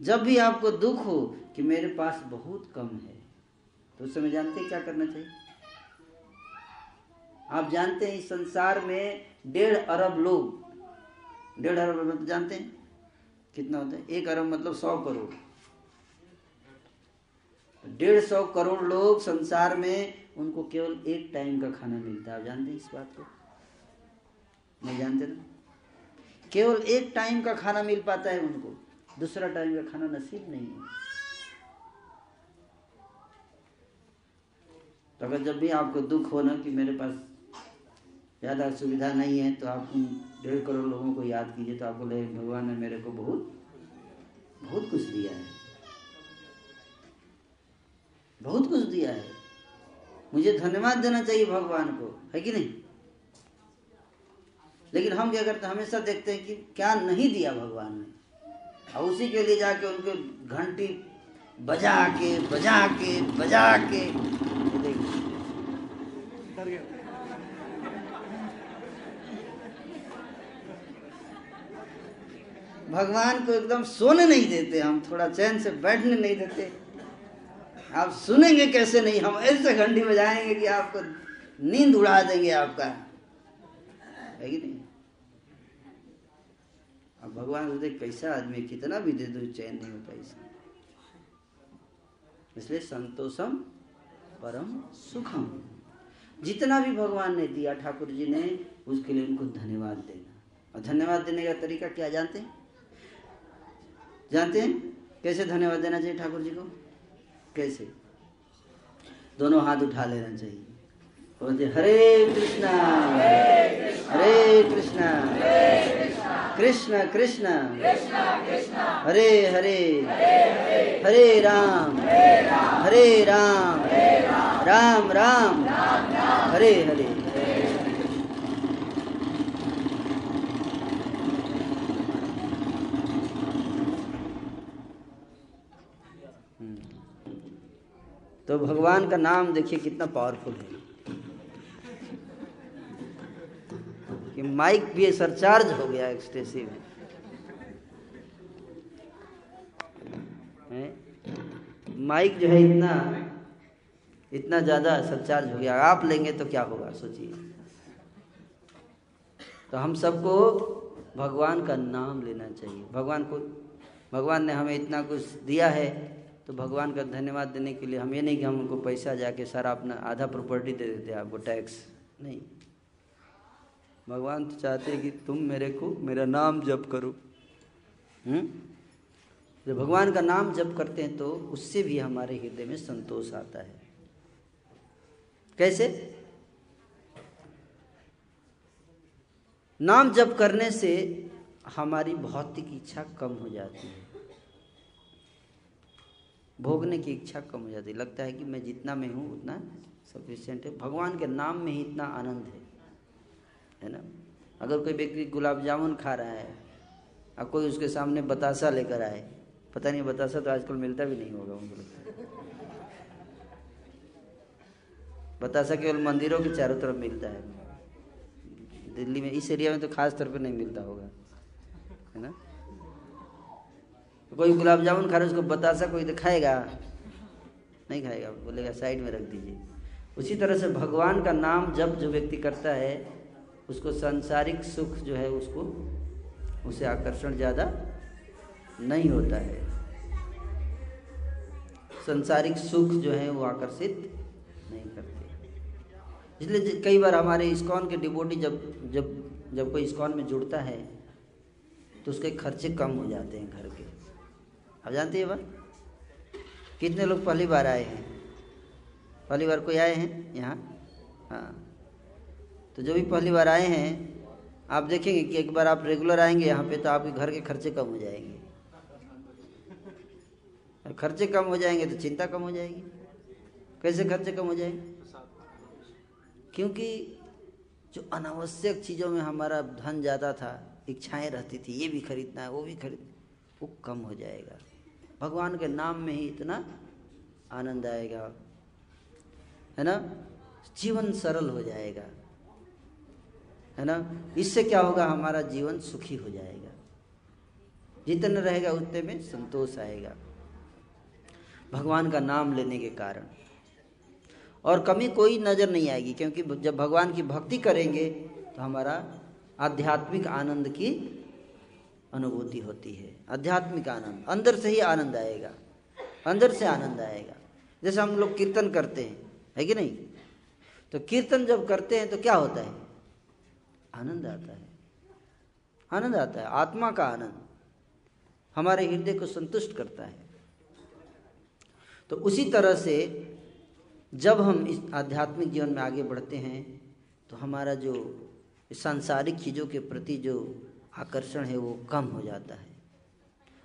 जब भी आपको दुख हो कि मेरे पास बहुत कम है तो उस समय जानते क्या करना चाहिए? आप जानते हैं इस संसार में डेढ़ अरब लोग, डेढ़ अरब मतलब जानते हैं? कितना होता है? एक अरब मतलब सौ करोड़। डेढ़ सौ करोड़ लोग संसार में उनको केवल एक टाइम का खाना मिलता है। आप जानते हैं इस बात को? नहीं जानते ना? केवल एक टाइम का खाना मिल पाता है उनको। दूसरा टाइम का खाना नसीब नहीं है। तो अगर जब भी आपको दुख हो ना कि मेरे पास ज़्यादा सुविधा नहीं है तो आप उन डेढ़ करोड़ लोगों को याद कीजिए तो आपको लगे भगवान ने मेरे को बहुत बहुत कुछ दिया है। बहुत कुछ दिया है। मुझे धन्यवाद देना चाहिए भगवान को, है कि नहीं? लेकिन हम क्या करते हैं? हमेशा देखते हैं कि क्या नहीं दिया भगवान ने। और उसी के लिए जाके उनके घंटी बजा के बजा के बजा के। भगवान को एकदम सोने नहीं देते हम थोड़ा चैन से बैठने नहीं देते। आप सुनेंगे कैसे नहीं हम ऐसे घंटी बजाएँगे कि आपको नींद उड़ा देंगे आपका। है कि नहीं? भगवान देख कैसा आदमी कितना भी दे दो, चैन नहीं होता इसमें इसलिए संतोषम परम सुखम। जितना भी भगवान ने दिया ठाकुर जी ने, उसके लिए उनको धन्यवाद देना। और धन्यवाद देने का तरीका क्या जानते हैं? जानते हैं? कैसे धन्यवाद देना चाहिए ठाकुर जी को? कैसे? दोनों हाथ उठा लेना चाहिए। बोलते, हरे कृष्णा हरे कृष्णा। कृष्ण कृष्ण। हरे हरे। हरे राम। हरे राम। राम राम। हरे हरे। तो भगवान का नाम देखिए कितना पावरफुल है। कि माइक भी सरचार्ज हो गया एक्सटेसिव है? माइक जो है इतना इतना ज़्यादा सरचार्ज हो गया। आप लेंगे तो क्या होगा? सोचिए। तो हम सबको भगवान का नाम लेना चाहिए। भगवान को, भगवान ने हमें इतना कुछ दिया है तो भगवान का धन्यवाद देने के लिए हम ये नहीं कि हम उनको पैसा जाके सारा अपना आधा प्रॉपर्टी दे देते आपको टैक्स नहीं। भगवान तो चाहते हैं कि तुम मेरे को मेरा नाम जप करो। हम्म? जब भगवान का नाम जप करते हैं तो उससे भी हमारे हृदय में संतोष आता है। कैसे? नाम जप करने से हमारी भौतिक इच्छा कम हो जाती है। भोगने की इच्छा कम हो जाती है। लगता है कि मैं जितना में हूँ, उतना सफिशियंट है। भगवान के नाम में ही इतना आनंद है। है ना? अगर कोई व्यक्ति गुलाब जामुन खा रहा है, और कोई उसके सामने बतासा लेकर आए, पता नहीं बतासा तो आजकल मिलता भी नहीं होगा उनको बतासा केवल मंदिरों के चारों तरफ़ मिलता है। दिल्ली में, इस एरिया में तो खास तौर पर नहीं मिलता होगा, है ना? कोई गुलाब जामुन खा रहा है, उसको बतासा कोई तो खाएगा। नहीं खाएगा, बोलेगा साइड में रख दीजिए। उसी तरह से भगवान का नाम जब जो व्यक्ति करता है उसको सांसारिक सुख जो है उसको, उसे आकर्षण ज़्यादा नहीं होता है। संसारिक सुख जो है वो आकर्षित नहीं करते। इसलिए कई बार हमारे इस्कॉन के डिबोटी जब जब जब कोई इस्कॉन में जुड़ता है तो उसके खर्चे कम हो जाते हैं घर के। आप जानते हैं बात? कितने लोग पहली बार आए हैं? पहली बार कोई आए हैं यहाँ? हाँ। तो जो भी पहली बार आए हैं, आप देखेंगे कि एक बार आप रेगुलर आएँगे, यहाँ पे तो आपके घर के खर्चे कम हो जाएँगे। और खर्चे कम हो जाएँगे तो चिंता कम हो जाएगी। कैसे खर्चे कम हो जाएँगे क्योंकि जो अनावश्यक चीज़ों में हमारा धन ज़्यादा था, इच्छाएँ रहती थी, ये भी खरीदना है, वो भी खरीद, वो कम हो जाएगा। भगवान के नाम में ही इतना आनंद आएगा, है ना? जीवन सरल हो जाएगा। है ना? इससे क्या होगा? हमारा जीवन सुखी हो जाएगा। जितना रहेगा, उतने में संतोष आएगा। भगवान का नाम लेने के कारण। और कमी कोई नज़र नहीं आएगी, क्योंकि जब भगवान की भक्ति करेंगे तो हमारा आध्यात्मिक आनंद की अनुभूति होती है। आध्यात्मिक आनंद। अंदर से ही आनंद आएगा। अंदर से आनंद आएगा। जैसे हम लोग कीर्तन करते हैं, है कि नहीं? तो कीर्तन जब करते हैं तो क्या होता है? आनंद आता है। आनंद आता है, आत्मा का आनंद। हमारे हृदय को संतुष्ट करता है। तो उसी तरह से जब हम इस आध्यात्मिक जीवन में आगे बढ़ते हैं तो हमारा जो सांसारिक चीज़ों के प्रति जो आकर्षण है, वो कम हो जाता है।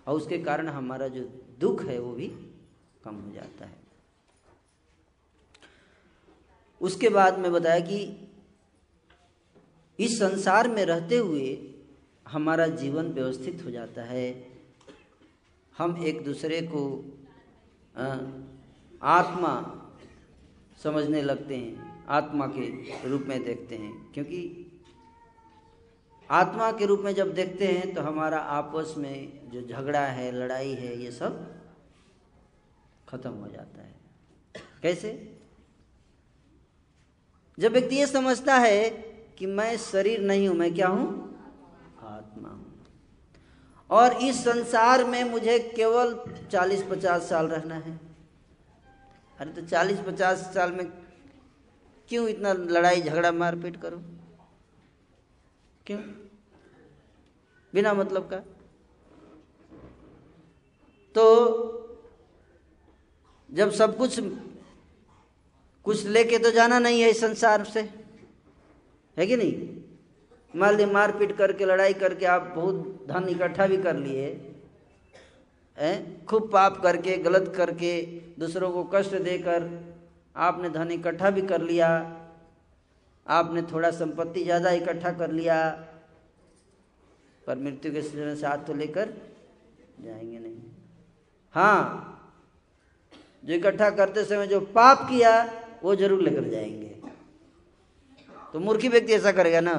और उसके कारण हमारा जो दुख है, वो भी कम हो जाता है। उसके बाद मैं बताया कि इस संसार में रहते हुए हमारा जीवन व्यवस्थित हो जाता है। हम एक दूसरे को आत्मा समझने लगते हैं, आत्मा के रूप में देखते हैं, क्योंकि आत्मा के रूप में जब देखते हैं तो हमारा आपस में जो झगड़ा है, लड़ाई है, ये सब खत्म हो जाता है। कैसे? जब व्यक्ति ये समझता है कि मैं शरीर नहीं हूँ, मैं क्या हूँ? आत्मा हूँ। और इस संसार में मुझे केवल 40-50 साल रहना है। अरे तो 40-50 साल में क्यों इतना लड़ाई, झगड़ा, मारपीट करो? क्यों? बिना मतलब का? तो जब सब कुछ कुछ लेके तो जाना नहीं है इस संसार से। है कि नहीं? मान ली मारपीट करके, लड़ाई करके आप बहुत धन इकट्ठा भी कर लिए खूब पाप करके, गलत करके, दूसरों को कष्ट देकर आपने धन इकट्ठा भी कर लिया, आपने थोड़ा संपत्ति ज़्यादा इकट्ठा कर लिया, पर मृत्यु के समय साथ तो लेकर जाएँगे नहीं। हाँ जो इकट्ठा करते समय जो पाप किया, वो ज़रूर लेकर जाएँगे। तो मूर्खी व्यक्ति ऐसा करेगा ना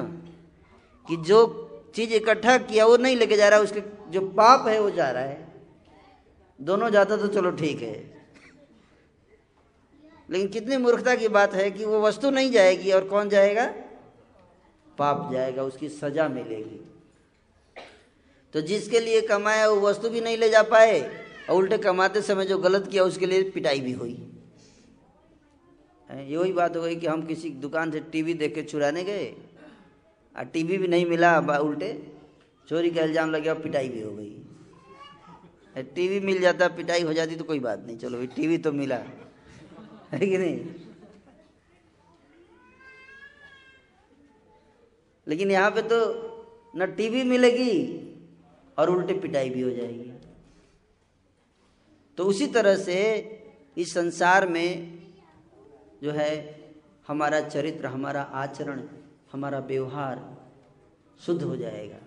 कि जो चीज़ इकट्ठा किया, वो नहीं लेके जा रहा, उसके जो पाप है, वो जा रहा है। दोनों जाता तो चलो ठीक है। लेकिन कितनी मूर्खता की बात है कि वो वस्तु नहीं जाएगी और कौन जाएगा? पाप जाएगा, उसकी सजा मिलेगी। तो जिसके लिए कमाया, वो वस्तु भी नहीं ले जा पाए, और उल्टे कमाते समय जो गलत किया, उसके लिए पिटाई भी हुई। ये वही बात हो गई कि हम किसी दुकान से टीवी देख के चुराने गए। और टीवी भी नहीं मिला उल्टे। चोरी का इल्ज़ाम लगे और पिटाई भी हो गई। टीवी मिल जाता, पिटाई हो जाती तो कोई बात नहीं। चलो भाई, टीवी तो मिला। है कि नहीं? लेकिन यहाँ पे तो न टीवी मिलेगी और उल्टे पिटाई भी हो जाएगी। तो उसी तरह से इस संसार में जो है, हमारा चरित्र, हमारा आचरण, हमारा व्यवहार शुद्ध हो जाएगा।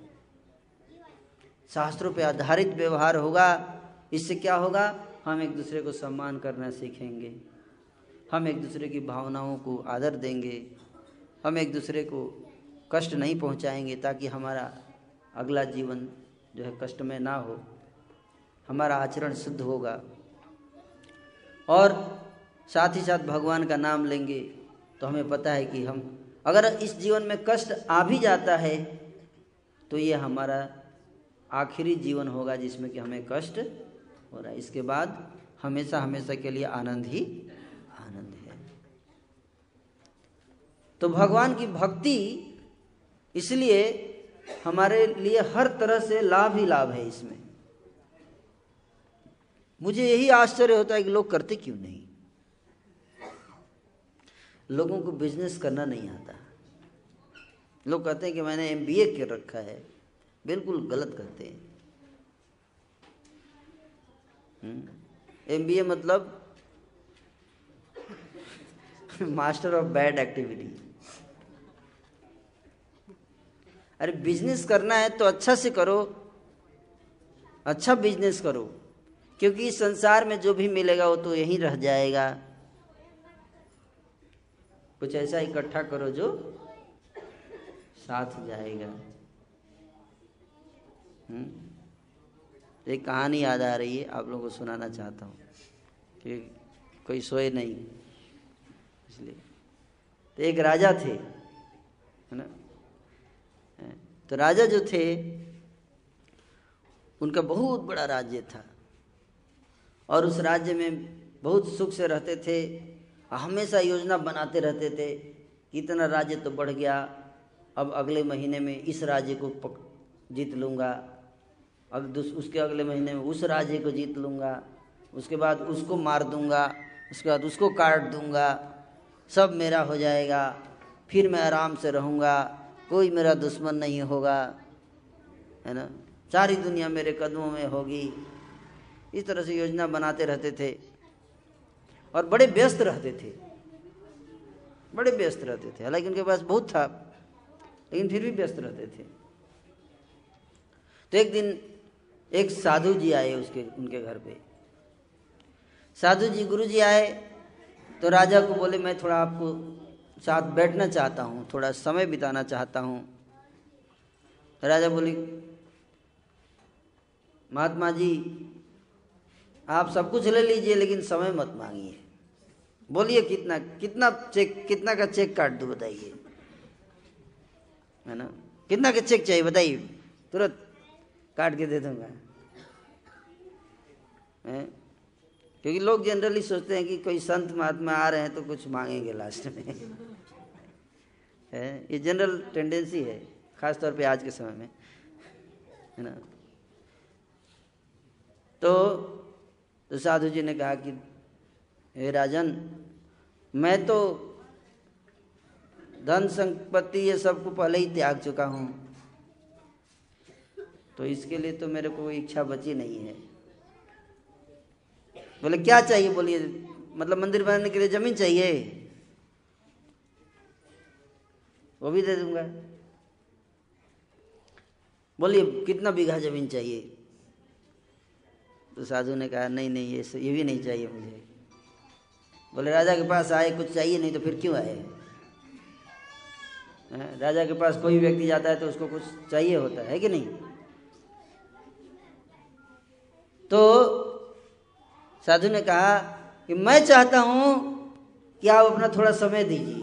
शास्त्रों पे आधारित व्यवहार होगा, इससे क्या होगा? हम एक दूसरे को सम्मान करना सीखेंगे। हम एक दूसरे की भावनाओं को आदर देंगे। हम एक दूसरे को कष्ट नहीं पहुंचाएँगे ताकि हमारा अगला जीवन जो है कष्ट में ना हो। हमारा आचरण शुद्ध होगा। और साथ ही साथ भगवान का नाम लेंगे तो हमें पता है कि हम, अगर इस जीवन में कष्ट आ भी जाता है तो ये हमारा आखिरी जीवन होगा जिसमें कि हमें कष्ट हो रहा है। इसके बाद हमेशा हमेशा के लिए आनंद ही आनंद है। तो भगवान की भक्ति इसलिए हमारे लिए हर तरह से लाभ ही लाभ है इसमें। मुझे यही आश्चर्य होता है कि लोग करते क्यों नहीं? लोगों को बिज़नेस करना नहीं आता। लोग कहते हैं कि मैंने एम बी ए कर रखा है। बिल्कुल गलत करते हैं। एम बी ए मतलब मास्टर ऑफ़ बैड एक्टिविटी अरे बिज़नेस करना है तो अच्छा से करो। अच्छा बिज़नेस करो। क्योंकि इस संसार में जो भी मिलेगा वो तो यहीं रह जाएगा। कुछ ऐसा इकट्ठा करो जो साथ जाएगा। हम्म? एक कहानी याद आ रही है, आप लोगों को सुनाना चाहता हूँ, कि कोई सोए नहीं, इसलिए। तो एक राजा थे, है ना? तो राजा जो थे, उनका बहुत बड़ा राज्य था, और उस राज्य में बहुत सुख से रहते थे हमेशा योजना बनाते रहते थे कितना राज्य तो बढ़ गया अब अगले महीने में इस राज्य को पक, जीत लूँगा। अब उसके अगले महीने में उस राज्य को जीत लूँगा। उसके बाद उसको मार दूँगा उसके बाद उसको काट दूँगा सब मेरा हो जाएगा फिर मैं आराम से रहूँगा कोई मेरा दुश्मन नहीं होगा है ना? सारी दुनिया मेरे कदमों में होगी। इस तरह से योजना बनाते रहते थे। और बड़े व्यस्त रहते थे। बड़े व्यस्त रहते थे। हालाँकि उनके पास बहुत था, लेकिन फिर भी व्यस्त रहते थे। तो एक दिन एक साधु जी आए उसके, उनके घर पे। साधु जी, गुरु जी आए तो राजा को बोले, मैं थोड़ा आपको साथ बैठना चाहता हूँ, थोड़ा समय बिताना चाहता हूँ। राजा बोले, महात्मा जी आप सब कुछ ले लीजिए, लेकिन समय मत मांगिए। बोलिए, कितना कितना चेक कितना का चेक काट दो बताइए। है ना? कितना का चेक चाहिए बताइए। तुरंत काट के दे दूँगा। क्योंकि लोग जनरली सोचते हैं कि कोई संत महात्मा आ रहे हैं तो कुछ मांगेंगे लास्ट में। है? ये जनरल टेंडेंसी है खास तौर पे आज के समय में। है ना? तो तो साधु जी ने कहा कि, हे राजन, मैं तो धन, संपत्ति, ये सबको पहले ही त्याग चुका हूँ। तो इसके लिए तो मेरे को इच्छा बची नहीं है। बोले, क्या चाहिए? बोलिए मतलब मंदिर बनाने के लिए ज़मीन चाहिए। वो भी दे दूँगा। बोलिए, कितना बीघा ज़मीन चाहिए? तो साधु ने कहा, नहीं नहीं, ये ये भी नहीं चाहिए मुझे। बोले, राजा के पास आए, कुछ चाहिए नहीं तो फिर क्यों आए? राजा के पास कोई व्यक्ति जाता है तो उसको कुछ चाहिए होता है कि नहीं? तो साधु ने कहा कि, मैं चाहता हूँ कि आप अपना थोड़ा समय दीजिए।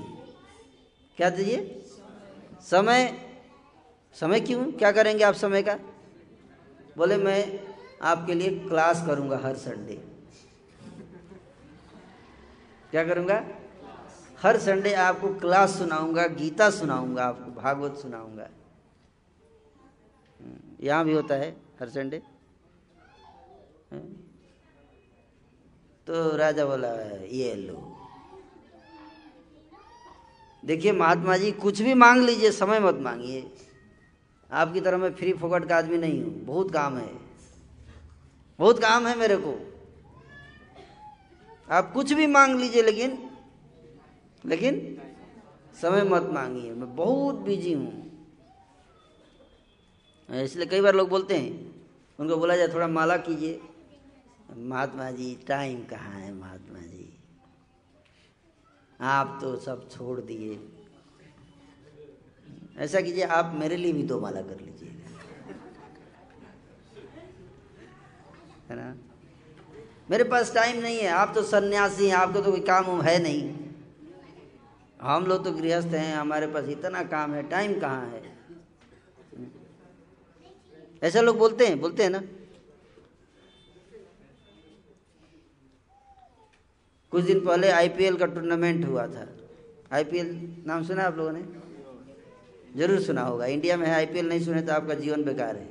क्या दीजिए? समय समय क्यों? क्या करेंगे आप समय का? बोले, मैं आपके लिए क्लास करूँगा हर संडे। क्या करूँगा? हर संडे आपको क्लास सुनाऊँगा गीता सुनाऊँगा आपको भागवत सुनाऊँगा। हम्म, यहाँ भी होता है हर संडे। तो राजा बोला ये लो। देखिए महात्मा जी कुछ भी मांग लीजिए समय मत मांगिए। आपकी तरह मैं फ्री फोकट का आदमी नहीं हूँ बहुत काम है। बहुत काम है मेरे को। आप कुछ भी मांग लीजिए, लेकिन लेकिन समय मत मांगिए। मैं बहुत बिज़ी हूँ। इसलिए कई बार लोग बोलते हैं, उनको बोला जाए, थोड़ा माला कीजिए। महात्मा जी टाइम कहाँ है महात्मा जी? आप तो सब छोड़ दिए। ऐसा कीजिए, आप मेरे लिए भी दो माला कर लीजिए। ना? मेरे पास टाइम नहीं है। आप तो सन्यासी हैं, आपको तो कोई काम है नहीं। हम लोग तो गृहस्थ हैं, हमारे पास इतना काम है। टाइम कहाँ है? ऐसा लोग बोलते हैं बोलते हैं ना? कुछ दिन पहले आईपीएल का टूर्नामेंट हुआ था। आईपीएल नाम सुना आप लोगों ने? ज़रूर सुना होगा। इंडिया में है आईपीएल नहीं सुने तो आपका जीवन बेकार है।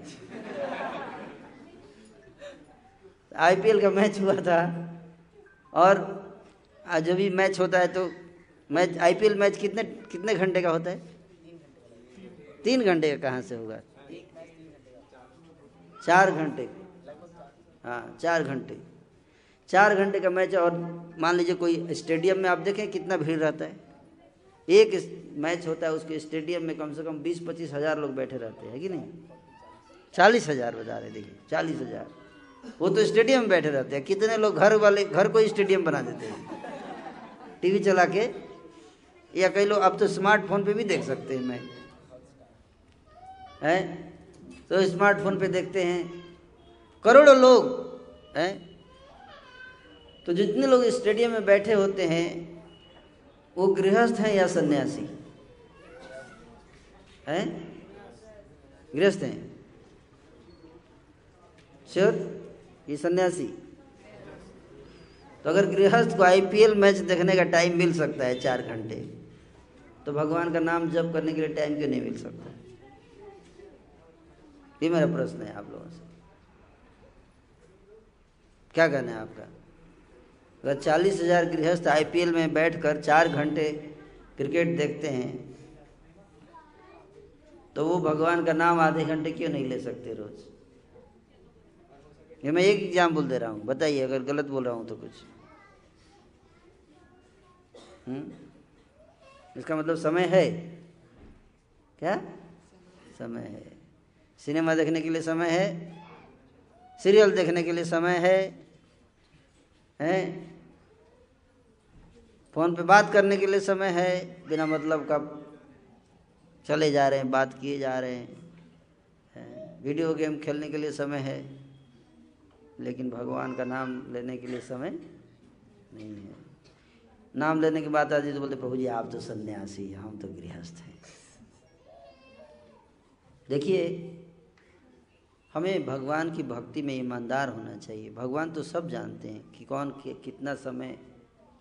आईपीएल का मैच हुआ था। और जो भी मैच होता है तो मैच, आईपीएल मैच कितने कितने घंटे का होता है? तीन घंटे का कहाँ से होगा? चार घंटे। हाँ चार घंटे। चार घंटे का मैच और मान लीजिए कोई स्टेडियम में आप देखें कितना भीड़ रहता है। एक मैच होता है उसके स्टेडियम में कम से कम बीस पच्चीस हज़ार लोग बैठे रहते हैं कि नहीं? चालीस हज़ार बता रहे देखिए, चालीस हज़ार। वो तो स्टेडियम में बैठे रहते हैं। कितने लोग घर वाले, घर को स्टेडियम बना देते हैं। टीवी चला के, या कई लोग अब तो स्मार्टफ़ोन पे भी देख सकते हैं, मैं। है? तो स्मार्टफ़ोन पे देखते हैं। करोड़ों लोग, हैं? तो जितने लोग स्टेडियम में बैठे होते हैं, वो गृहस्थ हैं या सन्यासी? हैं? गृहस्थ हैं। श्योर ये सन्यासी। तो अगर गृहस्थ को आईपीएल मैच देखने का टाइम मिल सकता है चार घंटे तो भगवान का नाम जप करने के लिए टाइम क्यों नहीं मिल सकता? ये मेरा प्रश्न है आप लोगों से। क्या कहना है आपका? अगर चालीस हज़ार गृहस्थ आईपीएल में बैठकर चार घंटे क्रिकेट देखते हैं तो वो भगवान का नाम आधे घंटे क्यों नहीं ले सकते रोज? ये मैं एक एग्ज़ाम बोल दे रहा हूँ। बताइए, अगर गलत बोल रहा हूँ तो कुछ। हुँ? हम्म? इसका मतलब समय है? क्या? समय है। सिनेमा देखने के लिए समय है? सीरियल देखने के लिए समय है? हैं? फ़ोन पे बात करने के लिए समय है? बिना मतलब का चले जा रहे हैं, बात किए जा रहे हैं? वीडियो गेम खेलने के लिए समय है? लेकिन भगवान का नाम लेने के लिए समय नहीं है। नाम लेने की बात आती तो बोलते, प्रभु जी, आप तो सन्यासी, हम तो गृहस्थ हैं। देखिए, हमें भगवान की भक्ति में ईमानदार होना चाहिए। भगवान तो सब जानते हैं कि कौन कितना समय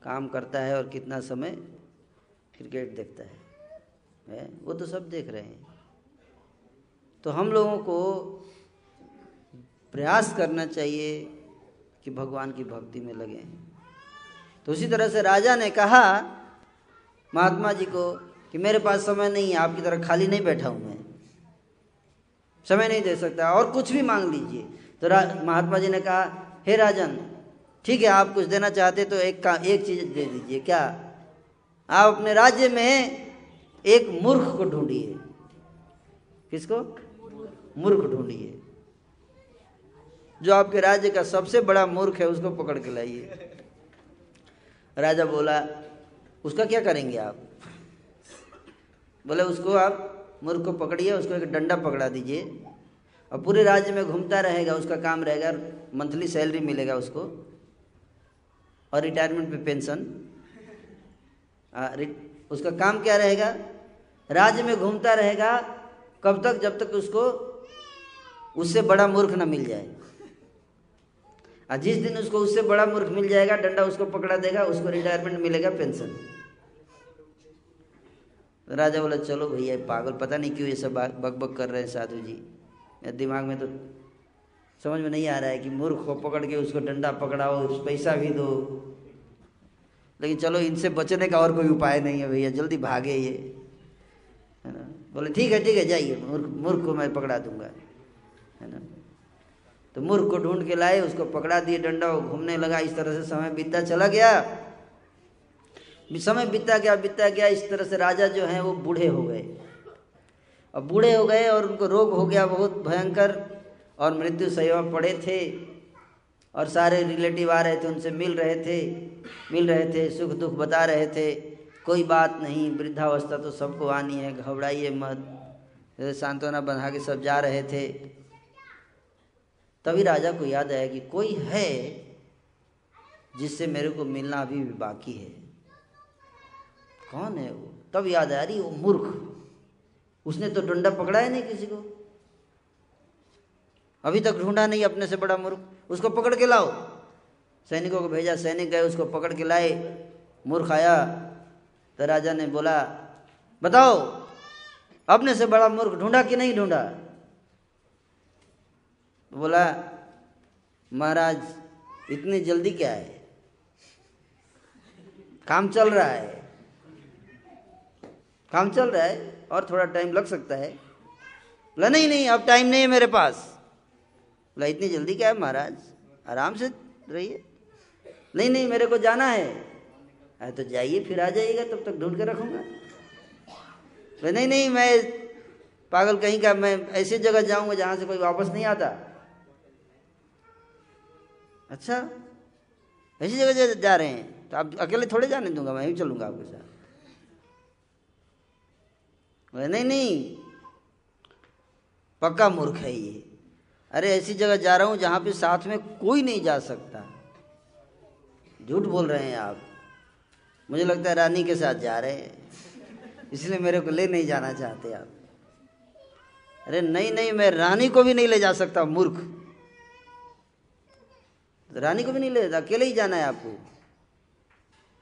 काम करता है और कितना समय क्रिकेट देखता है? वो तो सब देख रहे हैं। तो हम लोगों को प्रयास करना चाहिए कि भगवान की भक्ति में लगे। तो उसी तरह से राजा ने कहा, महात्मा जी को कि मेरे पास समय नहीं है, आपकी तरह खाली नहीं बैठा हूँ मैं। समय नहीं दे सकता, और कुछ भी मांग लीजिए। तो महात्मा जी ने कहा, हे राजन, ठीक है, आप कुछ देना चाहते तो एक का, एक चीज़ दे दीजिए। क्या आप अपने राज्य में एक मूर्ख को ढूंढिए? किसको? मूर्ख ढूंढिए। जो आपके राज्य का सबसे बड़ा मूर्ख है, उसको पकड़ के लाइए। राजा बोला, उसका क्या करेंगे आप? बोले, उसको आप मूर्ख को पकड़िए, उसको एक डंडा पकड़ा दीजिए और पूरे राज्य में घूमता रहेगा, उसका काम रहेगा, मंथली सैलरी मिलेगा उसको और रिटायरमेंट पे पेंशन। उसका काम क्या रहेगा? राज्य में घूमता रहेगा, कब तक, जब तक उसको, उससे बड़ा मूर्ख ना मिल जाए। और जिस दिन उसको उससे बड़ा मूर्ख मिल जाएगा, डंडा उसको पकड़ा देगा, उसको रिटायरमेंट मिलेगा पेंशन तो राजा बोला, चलो भैया, पागल, पता नहीं क्यों ये सब बक बक कर रहे हैं साधु जी। दिमाग में तो समझ में नहीं आ रहा है कि मूर्ख को पकड़ के उसको डंडा पकड़ाओ, उस पैसा भी दो। लेकिन चलो, इनसे बचने का और कोई उपाय नहीं है भैया, जल्दी भागे ये। है ना? बोले, ठीक है ठीक है, जाइए, मूर्ख मूर्ख को मैं पकड़ा दूँगा। है ना? तो मूर्ख को ढूंढ के लाए, उसको पकड़ा दिए, डंडा वो घूमने लगा, इस तरह से समय बीतता चला गया। समय बीतता गया बीतता गया, इस तरह से राजा जो है वो बूढ़े हो गए। अब बूढ़े हो गए और उनको रोग हो गया बहुत भयंकर, और मृत्यु सहयोग पड़े थे, और सारे रिलेटिव आ रहे थे, उनसे मिल रहे थे, मिल रहे थे, सुख दुख बता रहे थे, कोई बात नहीं, वृद्धावस्था तो सबको आनी है, घबराइए मत। सांत्वना बना के सब जा रहे थे। तभी राजा को याद आया कि कोई है जिससे मेरे को मिलना अभी भी बाकी है। कौन है वो? तब याद आया, अरे वो मूर्ख। उसने तो डंडा पकड़ा है नहीं किसी को। अभी तक ढूंढा नहीं अपने से बड़ा मूर्ख। उसको पकड़ के लाओ। सैनिकों को भेजा, सैनिक गए, उसको पकड़ के लाए। मूर्ख आया तो राजा ने बोला, बताओ, अपने से बड़ा मूर्ख ढूंढा कि नहीं ढूंढा? बोला, महाराज, इतनी जल्दी क्या है? काम चल रहा है। काम चल रहा है और थोड़ा टाइम लग सकता है। बोला, नहीं नहीं, अब टाइम नहीं है मेरे पास। बोला, इतनी जल्दी क्या है, महाराज? आराम से रहिए। नहीं नहीं, मेरे को जाना है। अरे तो जाइए, फिर आ जाइएगा, तब तक ढूंढ के रखूँगा। नहीं नहीं, मैं पागल कहीं का, मैं ऐसी जगह जाऊँगा जहाँ से कोई वापस नहीं आता। अच्छा? ऐसी जगह जा रहे हैं। तो आप अकेले थोड़े जाने दूँगा, मैं ही चलूँगा आपके साथ। नहीं नहीं। पक्का मूर्ख है ये। अरे ऐसी जगह जा रहा हूँ जहाँ पे साथ में कोई नहीं जा सकता। झूठ बोल रहे हैं आप। मुझे लगता है रानी के साथ जा रहे हैं। इसलिए मेरे को ले नहीं जाना चाहते आप। अरे नहीं नहीं, मैं रानी को भी नहीं ले जा सकता, मूर्ख। रानी को भी नहीं ले अकेले ही जाना है आपको।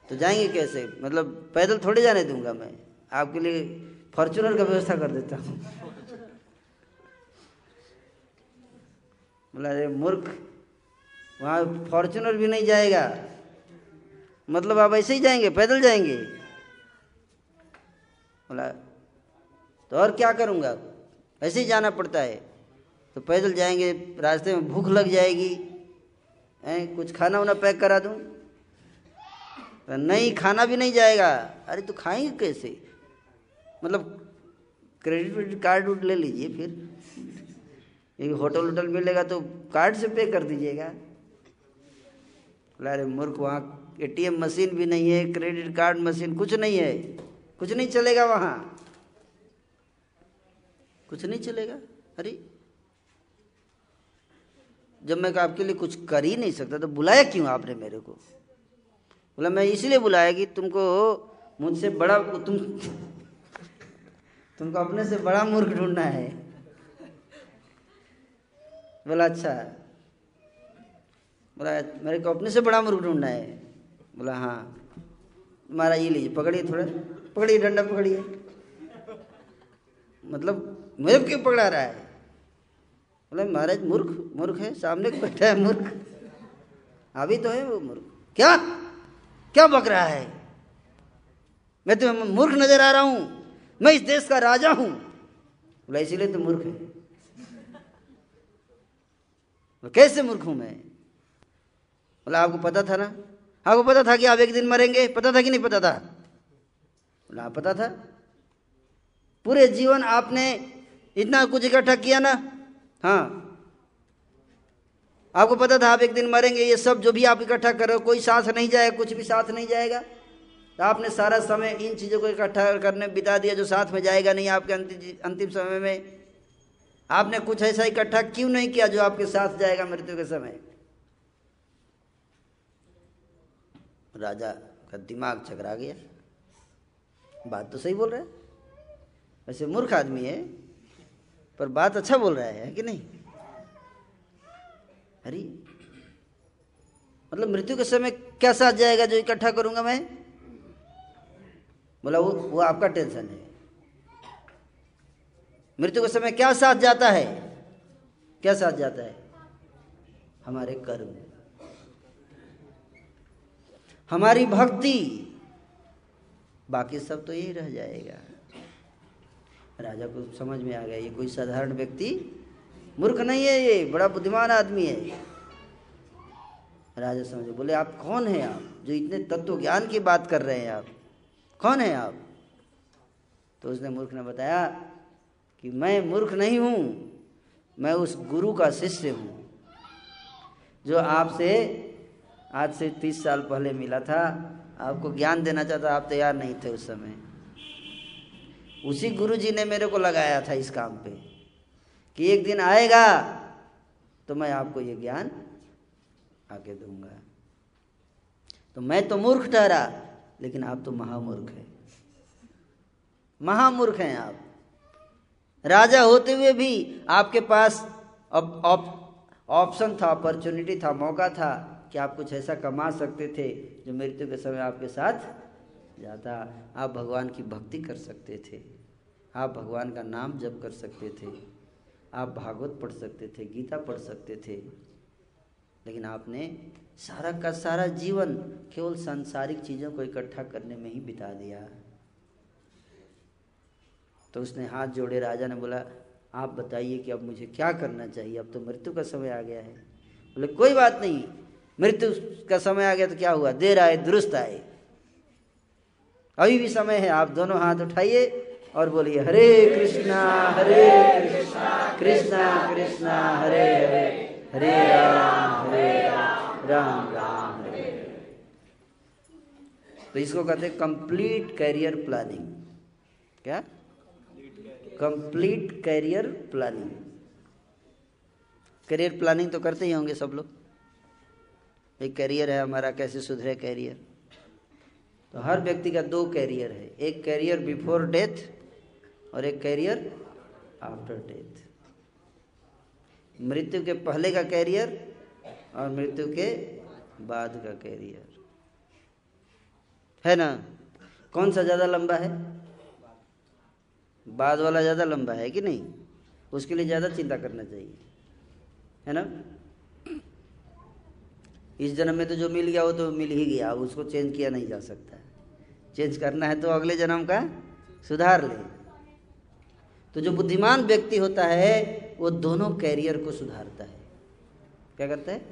तो जाएँगे कैसे? मतलब पैदल थोड़े जाने दूँगा मैं। आपके लिए फॉर्चुनर का व्यवस्था कर देता हूँ। बोला, अरे मूर्ख, वहाँ फॉर्चुनर भी नहीं जाएगा। मतलब आप ऐसे ही जाएँगे, पैदल जाएँगे? बोला तो और क्या करूँगा? ऐसे ही जाना पड़ता है। तो पैदल जाएँगे, रास्ते में भूख लग जाएगी। हैं, कुछ खाना वाना पैक करा दूँ? तो नहीं, खाना भी नहीं जाएगा। अरे तो खाएँगे कैसे? मतलब क्रेडिट वेडिट कार्ड उड ले लीजिए फिर। एक होटल वोटल मिलेगा तो कार्ड से पे कर दीजिएगा। अरे मूर्ख, वहाँ एटीएम मशीन भी नहीं है क्रेडिट कार्ड मशीन कुछ नहीं है। कुछ नहीं चलेगा वहाँ। कुछ नहीं चलेगा? अरे जब मैं आपके लिए कुछ कर ही नहीं सकता तो बुलाया क्यों आपने मेरे को? बोला, मैं इसलिए बुलाया कि तुमको मुझसे बड़ा, तुम, तुमको अपने से बड़ा मूर्ख ढूंढना है। बोला अच्छा। बोला, मेरे को अपने से बड़ा मूर्ख ढूंढना है। बोला हाँ। मारा, ये लीजिए, पकड़िए थोड़ा। पकड़िए, डंडा पकड़िए। मतलब मुझे क्यों पकड़ा रहा है? बोले, महाराज, मूर्ख मूर्ख है, सामने बैठा है, मूर्ख. अभी तो है वो मूर्ख. क्या? क्या बक रहा है? मैं तो मूर्ख नज़र आ रहा हूँ। मैं इस देश का राजा हूँ. बोला, इसीलिए तो मूर्ख है। कैसे मूर्ख हूँ मैं? बोला, आपको पता था ना? आपको पता था कि आप एक दिन मरेंगे? पता था कि नहीं पता था? बोला पता था। पूरे जीवन आपने इतना कुछ इकट्ठा किया ना हाँ। आपको पता था आप एक दिन मरेंगे, ये सब जो भी आप इकट्ठा कर रहे हो, कोई साथ नहीं जाएगा, कुछ भी साथ नहीं जाएगा। तो आपने सारा समय इन चीज़ों को इकट्ठा करने बिता दिया जो साथ में जाएगा नहीं आपके अंतिम समय में। आपने कुछ ऐसा इकट्ठा क्यों नहीं किया जो आपके साथ जाएगा मृत्यु के समय? राजा का दिमाग चकरा गया। बात तो सही बोल रहे वैसे मूर्ख आदमी है। पर बात अच्छा बोल रहा है कि नहीं? अरे मतलब मृत्यु के समय क्या साथ जाएगा जो इकट्ठा करूँगा मैं? बोला, वो वो आपका टेंशन है। मृत्यु के समय क्या साथ जाता है? क्या साथ जाता है? हमारे कर्म। हमारी भक्ति। बाकी सब तो यही रह जाएगा। राजा को समझ में आ गया, ये कोई साधारण व्यक्ति मूर्ख नहीं है ये, बड़ा बुद्धिमान आदमी है। राजा समझे, बोले, आप कौन हैं आप, जो इतने तत्व ज्ञान की बात कर रहे हैं आप? कौन है आप? तो उसने मूर्ख ने बताया कि मैं मूर्ख नहीं हूँ, मैं उस गुरु का शिष्य हूँ, जो आपसे आज से तीस साल पहले मिला था, आपको ज्ञान देना चाहता, आप तैयार नहीं थे उस समय। उसी गुरु जी ने मेरे को लगाया था इस काम पे, कि एक दिन आएगा तो मैं आपको ये ज्ञान आके दूँगा। तो मैं तो मूर्ख ठहरा, लेकिन आप तो महामूर्ख हैं। महामूर्ख हैं आप। राजा होते हुए भी आपके पास ऑप्शन था अपॉर्चुनिटी था, मौका था कि आप कुछ ऐसा कमा सकते थे जो मृत्यु के समय आपके साथ जाता आप भगवान की भक्ति कर सकते थे। आप भगवान का नाम जप कर सकते थे। आप भागवत पढ़ सकते थे, गीता पढ़ सकते थे। लेकिन आपने सारा का सारा जीवन केवल सांसारिक चीज़ों को इकट्ठा करने में ही बिता दिया। तो उसने हाथ जोड़े, राजा ने बोला, आप बताइए कि अब मुझे क्या करना चाहिए? अब तो मृत्यु का समय आ गया है। बोले, कोई बात नहीं, मृत्यु का समय आ गया तो क्या हुआ? देर आए, दुरुस्त आए। अभी भी समय है, आप दोनों हाथ उठाइए और बोलिए, हरे कृष्णा हरे कृष्णा कृष्णा हरे हरे हरे राम हरे राम राम राम, हरे तो इसको कहते हैं कंप्लीट कैरियर प्लानिंग क्या? Complete career planning career planning तो करते ही होंगे सब लोग। एक करियर है हमारा, कैसे सुधरे कैरियर तो हर व्यक्ति का दो कैरियर है। एक कैरियर बिफोर डेथ और एक कैरियर आफ्टर डेथ। मृत्यु के पहले का कैरियर और मृत्यु के बाद का कैरियर। है ना? कौन सा ज़्यादा लंबा है? बाद वाला ज़्यादा लंबा है कि नहीं? उसके लिए ज़्यादा चिंता करना चाहिए। है ना? इस जन्म में तो जो मिल गया वो तो मिल ही गया अब उसको चेंज किया नहीं जा सकता। चेंज करना है तो अगले जन्म का सुधार ले। तो जो बुद्धिमान व्यक्ति होता है, वो दोनों कैरियर को सुधारता है। क्या करता है?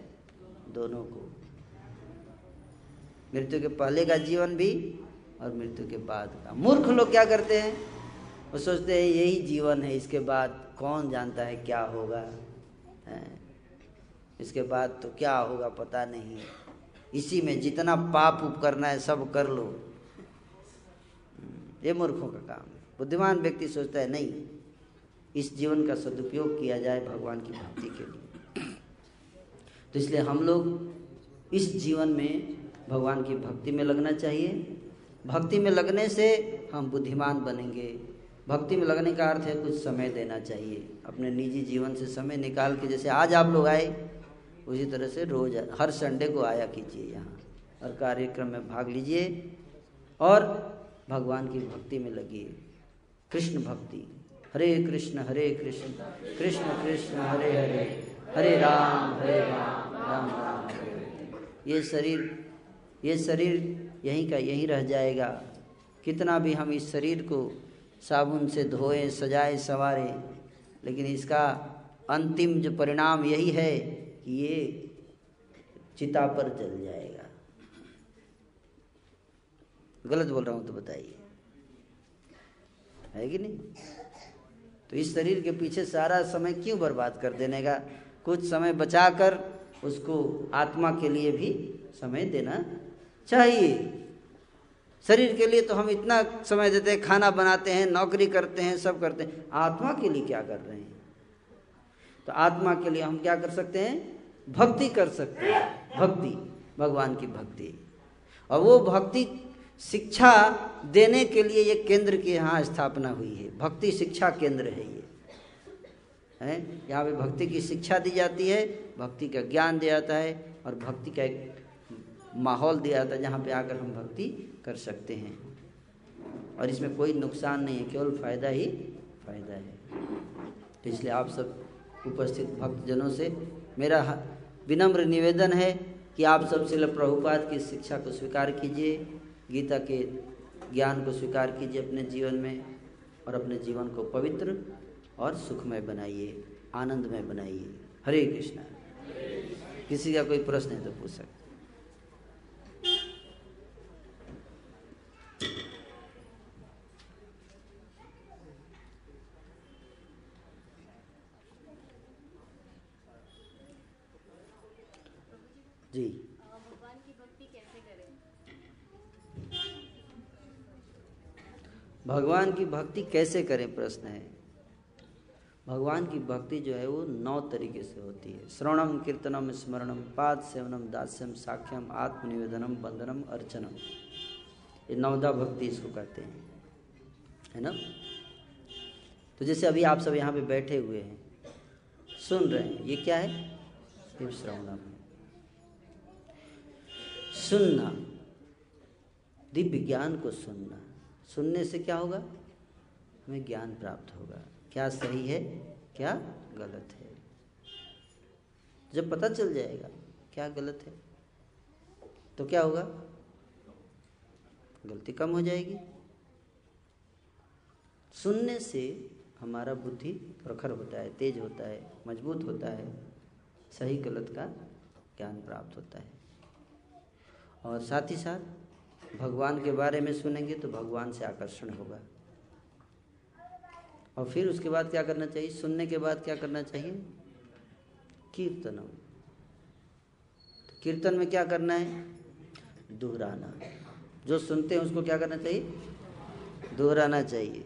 दोनों को। मृत्यु के पहले का जीवन भी और मृत्यु के बाद का। मूर्ख लोग क्या करते हैं? वो सोचते हैं, यही जीवन है, इसके बाद कौन जानता है क्या होगा? है? इसके बाद तो क्या होगा पता नहीं। इसी में जितना पाप उप करना है, सब कर लो। ये मूर्खों का काम है। बुद्धिमान व्यक्ति सोचता है, नहीं, इस जीवन का सदुपयोग किया जाए भगवान की भक्ति के लिए। तो इसलिए हम लोग इस जीवन में भगवान की भक्ति में लगना चाहिए। भक्ति में लगने से हम बुद्धिमान बनेंगे। भक्ति में लगने का अर्थ है कुछ समय देना चाहिए। अपने निजी जीवन से समय निकाल के, जैसे आज आप लोग आए, उसी तरह से रोज हर संडे को आया कीजिए यहाँ और कार्यक्रम में भाग लीजिए। और भगवान की भक्ति में लगिए कृष्ण भक्ति। हरे कृष्ण हरे कृष्ण कृष्ण कृष्ण, हरे हरे हरे राम हरे राम राम राम ये शरीर ये शरीर यहीं का यहीं रह जाएगा। कितना भी हम इस शरीर को साबुन से धोएँ, सजाए, संवारें, लेकिन इसका अंतिम जो परिणाम यही है कि ये चिता पर जल जाएगा। गलत बोल रहा हूँ तो बताइए। है कि नहीं? तो इस शरीर के पीछे सारा समय क्यों बर्बाद कर देने का? कुछ समय बचाकर उसको आत्मा के लिए भी समय देना चाहिए। शरीर के लिए तो हम इतना समय देते हैं, खाना बनाते हैं, नौकरी करते हैं, सब करते हैं। आत्मा के लिए क्या कर रहे हैं? तो आत्मा के लिए हम क्या कर सकते हैं? भक्ति कर सकते हैं। भक्ति, भगवान की भक्ति। और वो भक्ति शिक्षा देने के लिए ये केंद्र की यहाँ स्थापना हुई है। भक्ति शिक्षा केंद्र है ये। है? यहाँ पे भक्ति की शिक्षा दी जाती है, भक्ति का ज्ञान दिया जाता है और भक्ति का एक माहौल दिया जाता है जहाँ पे आकर हम भक्ति कर सकते हैं। और इसमें कोई नुकसान नहीं है, केवल फ़ायदा ही फ़ायदा है। तो इसलिए आप सब उपस्थित भक्तजनों से मेरा विनम्र निवेदन है कि आप सब शिल प्रभुपाद की शिक्षा को स्वीकार कीजिए। गीता के ज्ञान को स्वीकार कीजिए अपने जीवन में और अपने जीवन को पवित्र और सुखमय बनाइए, आनंदमय बनाइए। हरे कृष्णा। किसी का कोई प्रश्न है तो पूछ सकते जी भगवान की भक्ति कैसे करें भगवान की भक्ति कैसे करें? प्रश्न है। भगवान की भक्ति जो है वो नौ तरीके से होती है। श्रवणम, कीर्तनम, स्मरणम, पाद सेवनम, दास्यम, साख्यम, आत्मनिवेदनम बंदनम अर्चनम। ये नवदा भक्ति इसको कहते हैं। है ना? तो जैसे अभी आप सब यहाँ पे बैठे हुए हैं, सुन रहे हैं, ये क्या है? ये श्रवणम। सुनना, दिव्य ज्ञान को सुनना। सुनने से क्या होगा? हमें ज्ञान प्राप्त होगा। क्या सही है, क्या गलत है? जब पता चल जाएगा, क्या गलत है तो क्या होगा? गलती कम हो जाएगी। सुनने से हमारा बुद्धि प्रखर होता है, तेज होता है, मज़बूत होता है। सही गलत का ज्ञान प्राप्त होता है। और साथ ही साथ भगवान के बारे में सुनेंगे तो भगवान से आकर्षण होगा। और फिर उसके बाद क्या करना चाहिए? सुनने के बाद क्या करना चाहिए? कीर्तनम। तो कीर्तन में क्या करना है? दोहराना। जो सुनते हैं उसको क्या करना चाहिए? दोहराना चाहिए।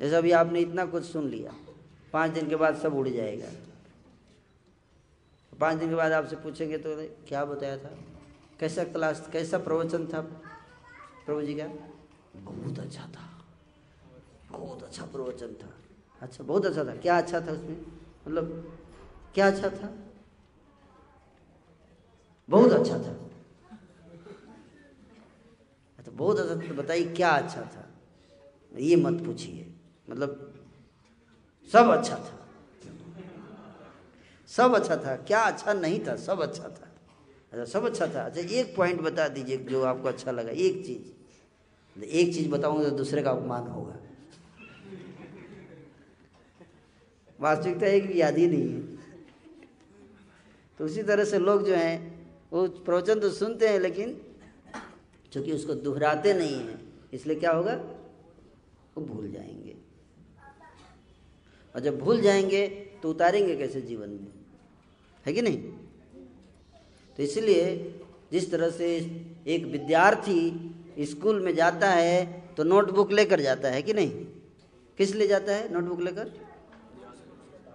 जैसे अभी आपने इतना कुछ सुन लिया, पाँच दिन के बाद सब उड़ जाएगा। पाँच दिन के बाद आपसे पूछेंगे तो क्या बताया था? कैसा क्लास कैसा प्रवचन था? प्रभु जी का? बहुत अच्छा था। बहुत अच्छा प्रवचन था। अच्छा बहुत अच्छा था। क्या अच्छा था उसमें? मतलब क्या अच्छा था? बहुत अच्छा था। अच्छा बहुत अच्छा था तो बताइए, क्या अच्छा था? ये मत पूछिए। मतलब सब अच्छा था। सब अच्छा था। क्या अच्छा नहीं था, सब अच्छा था। अच्छा सब अच्छा था। अच्छा एक पॉइंट बता दीजिए जो आपको अच्छा लगा, एक चीज़। एक चीज़ बताऊँगा तो दूसरे का अपमान होगा। वास्तविकता एक भी याद ही नहीं है। तो उसी तरह से लोग जो हैं, वो प्रवचन तो सुनते हैं, लेकिन चूँकि उसको दोहराते नहीं हैं, इसलिए क्या होगा? वो भूल जाएँगे। और जब भूल जाएँगे तो उतारेंगे कैसे जीवन में? है कि नहीं? तो इसलिए जिस तरह से एक विद्यार्थी स्कूल में जाता है तो नोटबुक लेकर जाता है कि नहीं? किस लिए जाता है नोटबुक लेकर?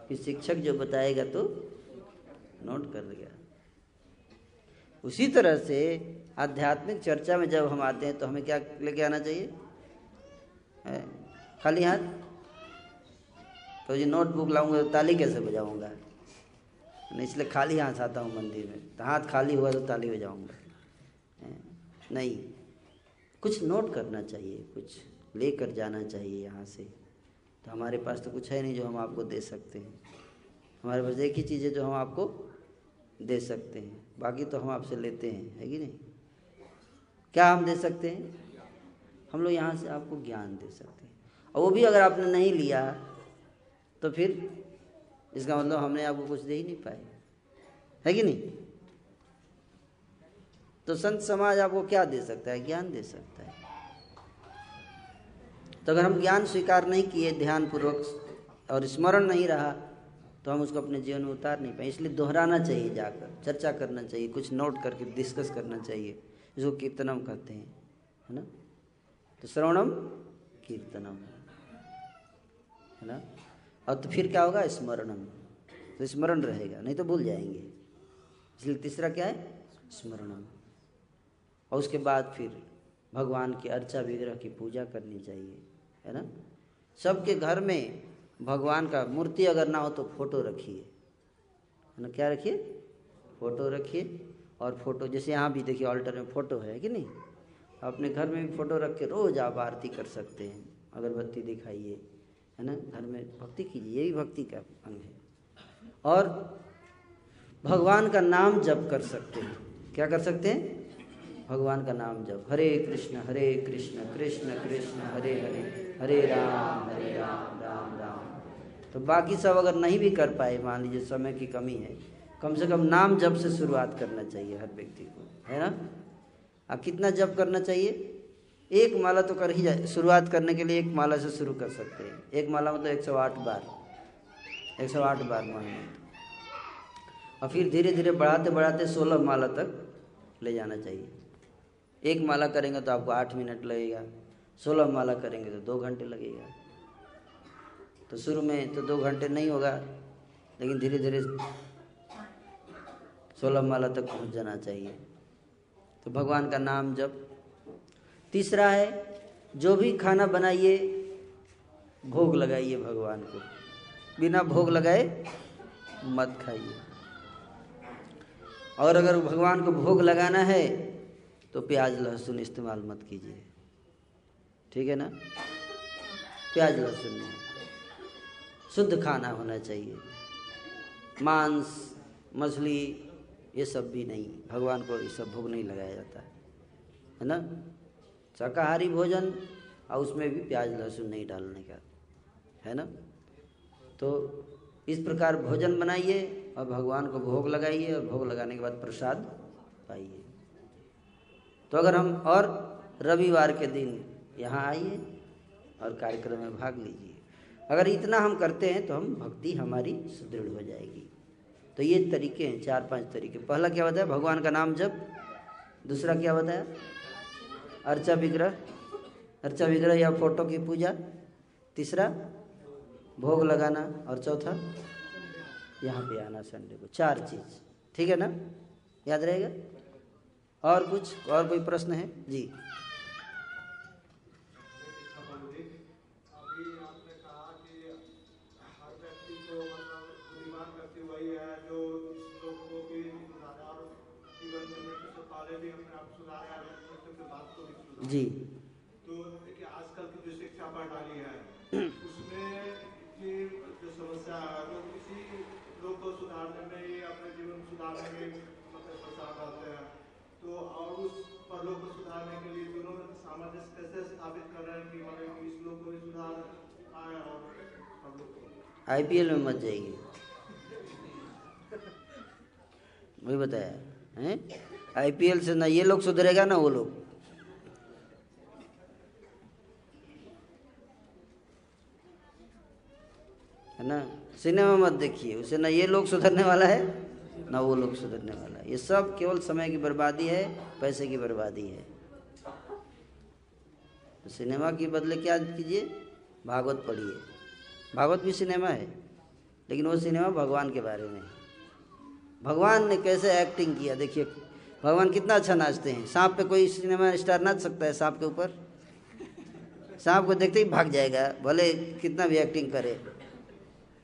कि शिक्षक जो बताएगा तो नोट कर दिया उसी तरह से आध्यात्मिक चर्चा में जब हम आते हैं तो हमें क्या लेके आना चाहिए? खाली हाथ? तो जी, नोटबुक लाऊँगा तो ताली कैसे बजाऊँगा? इसलिए खाली हाथ आता हूँ मंदिर में। तो हाथ खाली हुआ तो ताली बजाऊँगा। नहीं। कुछ नोट करना चाहिए, कुछ लेकर जाना चाहिए यहाँ से। तो हमारे पास तो कुछ है नहीं जो हम आपको दे सकते हैं। हमारे पास एक ही चीज़ है जो हम आपको दे सकते हैं। बाकी तो हम आपसे लेते हैं, है कि नहीं? क्या हम दे सकते हैं? हम लोग यहाँ से आपको ज्ञान दे सकते हैं। और वो भी अगर आपने नहीं लिया तो फिर इसका मतलब हमने आपको कुछ दे ही नहीं पाए। है कि नहीं? तो संत समाज आपको क्या दे सकता है? ज्ञान दे सकता है। तो अगर हम ज्ञान स्वीकार नहीं किए ध्यान पूर्वक और स्मरण नहीं रहा तो हम उसको अपने जीवन में उतार नहीं पाए। इसलिए दोहराना चाहिए जाकर, चर्चा करना चाहिए, कुछ नोट करके डिस्कस करना चाहिए। इसको कीर्तनम कहते हैं, है ना? तो श्रवणम कीर्तनम, है ना? और तो फिर क्या होगा? स्मरणम। तो स्मरण रहेगा, नहीं तो भूल जाएँगे। इसलिए तीसरा क्या है? स्मरणम। और उसके बाद फिर भगवान की अर्चा विग्रह की पूजा करनी चाहिए, है ना? सबके घर में भगवान का मूर्ति अगर ना हो तो फ़ोटो रखिए। है ना? क्या रखिए? फ़ोटो रखिए। और फ़ोटो, जैसे यहाँ भी देखिए ऑल्टर में फ़ोटो है कि नहीं? अपने घर में भी फ़ोटो रख के रोज आप आरती कर सकते हैं, अगरबत्ती दिखाइए। है ना? घर में भक्ति कीजिए, ये भी भक्ति का अंग है। और भगवान का नाम जप कर सकते हैं। क्या कर सकते हैं? भगवान का नाम जप। हरे कृष्ण हरे कृष्ण कृष्ण कृष्ण, हरे हरे हरे राम हरे राम राम राम। तो बाकी सब अगर नहीं भी कर पाए, मान लीजिए समय की कमी है, कम से कम नाम जप से शुरुआत करना चाहिए हर व्यक्ति को, है ना? अब कितना जप करना चाहिए? एक माला तो कर ही जाए शुरुआत करने के लिए एक माला से शुरू कर सकते हैं। एक माला मतलब एक सौ आठ बार। एक सौ आठ बार माला। और फिर धीरे धीरे बढ़ाते बढ़ाते सोलह माला तक ले जाना चाहिए। एक माला करेंगे तो आपको आठ मिनट लगेगा। सोलह माला करेंगे तो दो घंटे लगेगा। तो शुरू में तो दो घंटे नहीं होगा, लेकिन धीरे धीरे सोलह माला तक पहुँच जाना चाहिए। तो भगवान का नाम जब तीसरा है, जो भी खाना बनाइए, भोग लगाइए भगवान को। बिना भोग लगाए मत खाइए। और अगर भगवान को भोग लगाना है तो प्याज लहसुन इस्तेमाल मत कीजिए। ठीक है ना? प्याज लहसुन नहीं। शुद्ध खाना होना चाहिए। मांस, मछली, ये सब भी नहीं। भगवान को ये सब भोग नहीं लगाया जाता। है ना? शाकाहारी भोजन और उसमें भी प्याज लहसुन नहीं डालने का, है ना? तो इस प्रकार भोजन बनाइए और भगवान को भोग लगाइए और भोग लगाने के बाद प्रसाद पाइए। तो अगर हम और रविवार के दिन यहाँ आइए और कार्यक्रम में भाग लीजिए। अगर इतना हम करते हैं तो हम, भक्ति हमारी सुदृढ़ हो जाएगी। तो ये तरीके हैं, चार पाँच तरीके। पहला क्या बताया? भगवान का नाम जब दूसरा क्या बताया? अर्चा विग्रह। अर्चा विग्रह या फ़ोटो की पूजा। तीसरा, भोग लगाना। और चौथा, यहाँ पे आना संडे को। चार चीज़। ठीक है ना? याद रहेगा? और कुछ? और कोई प्रश्न है? जी। जी। तो देखिए आजकल की जो शिक्षा प्रणाली है (clears throat) उसमें जो समस्या है लोग किसी लोग को सुधारने में या अपने जीवन सुधारने में मतलब परेशान रहते हैं। तो और उस पर लोग को सुधारने के लिए दोनों में सामंजस्य कैसे स्थापित कर रहे हैं कि मतलब इस लोग को भी सुधार आए और हम लोग आईपीएल में मत जाइए। वही बताया हैं? आईपीएल से ना ये लोग सुधरेगा ना वो लोग। है ना? सिनेमा मत देखिए, उसे ना ये लोग सुधरने वाला है, ना वो लोग सुधरने वाला है। ये सब केवल समय की बर्बादी है, पैसे की बर्बादी है। तो सिनेमा के बदले क्या कीजिए? भागवत पढ़िए। भागवत भी सिनेमा है, लेकिन वो सिनेमा भगवान के बारे में है। भगवान ने कैसे एक्टिंग किया? देखिए, भगवान कितना अच्छा नाचते हैं। सांप पे कोई सिनेमा स्टार नाच सकता है सांप के ऊपर? सांप को देखते ही भाग जाएगा, भले कितना भी एक्टिंग करे।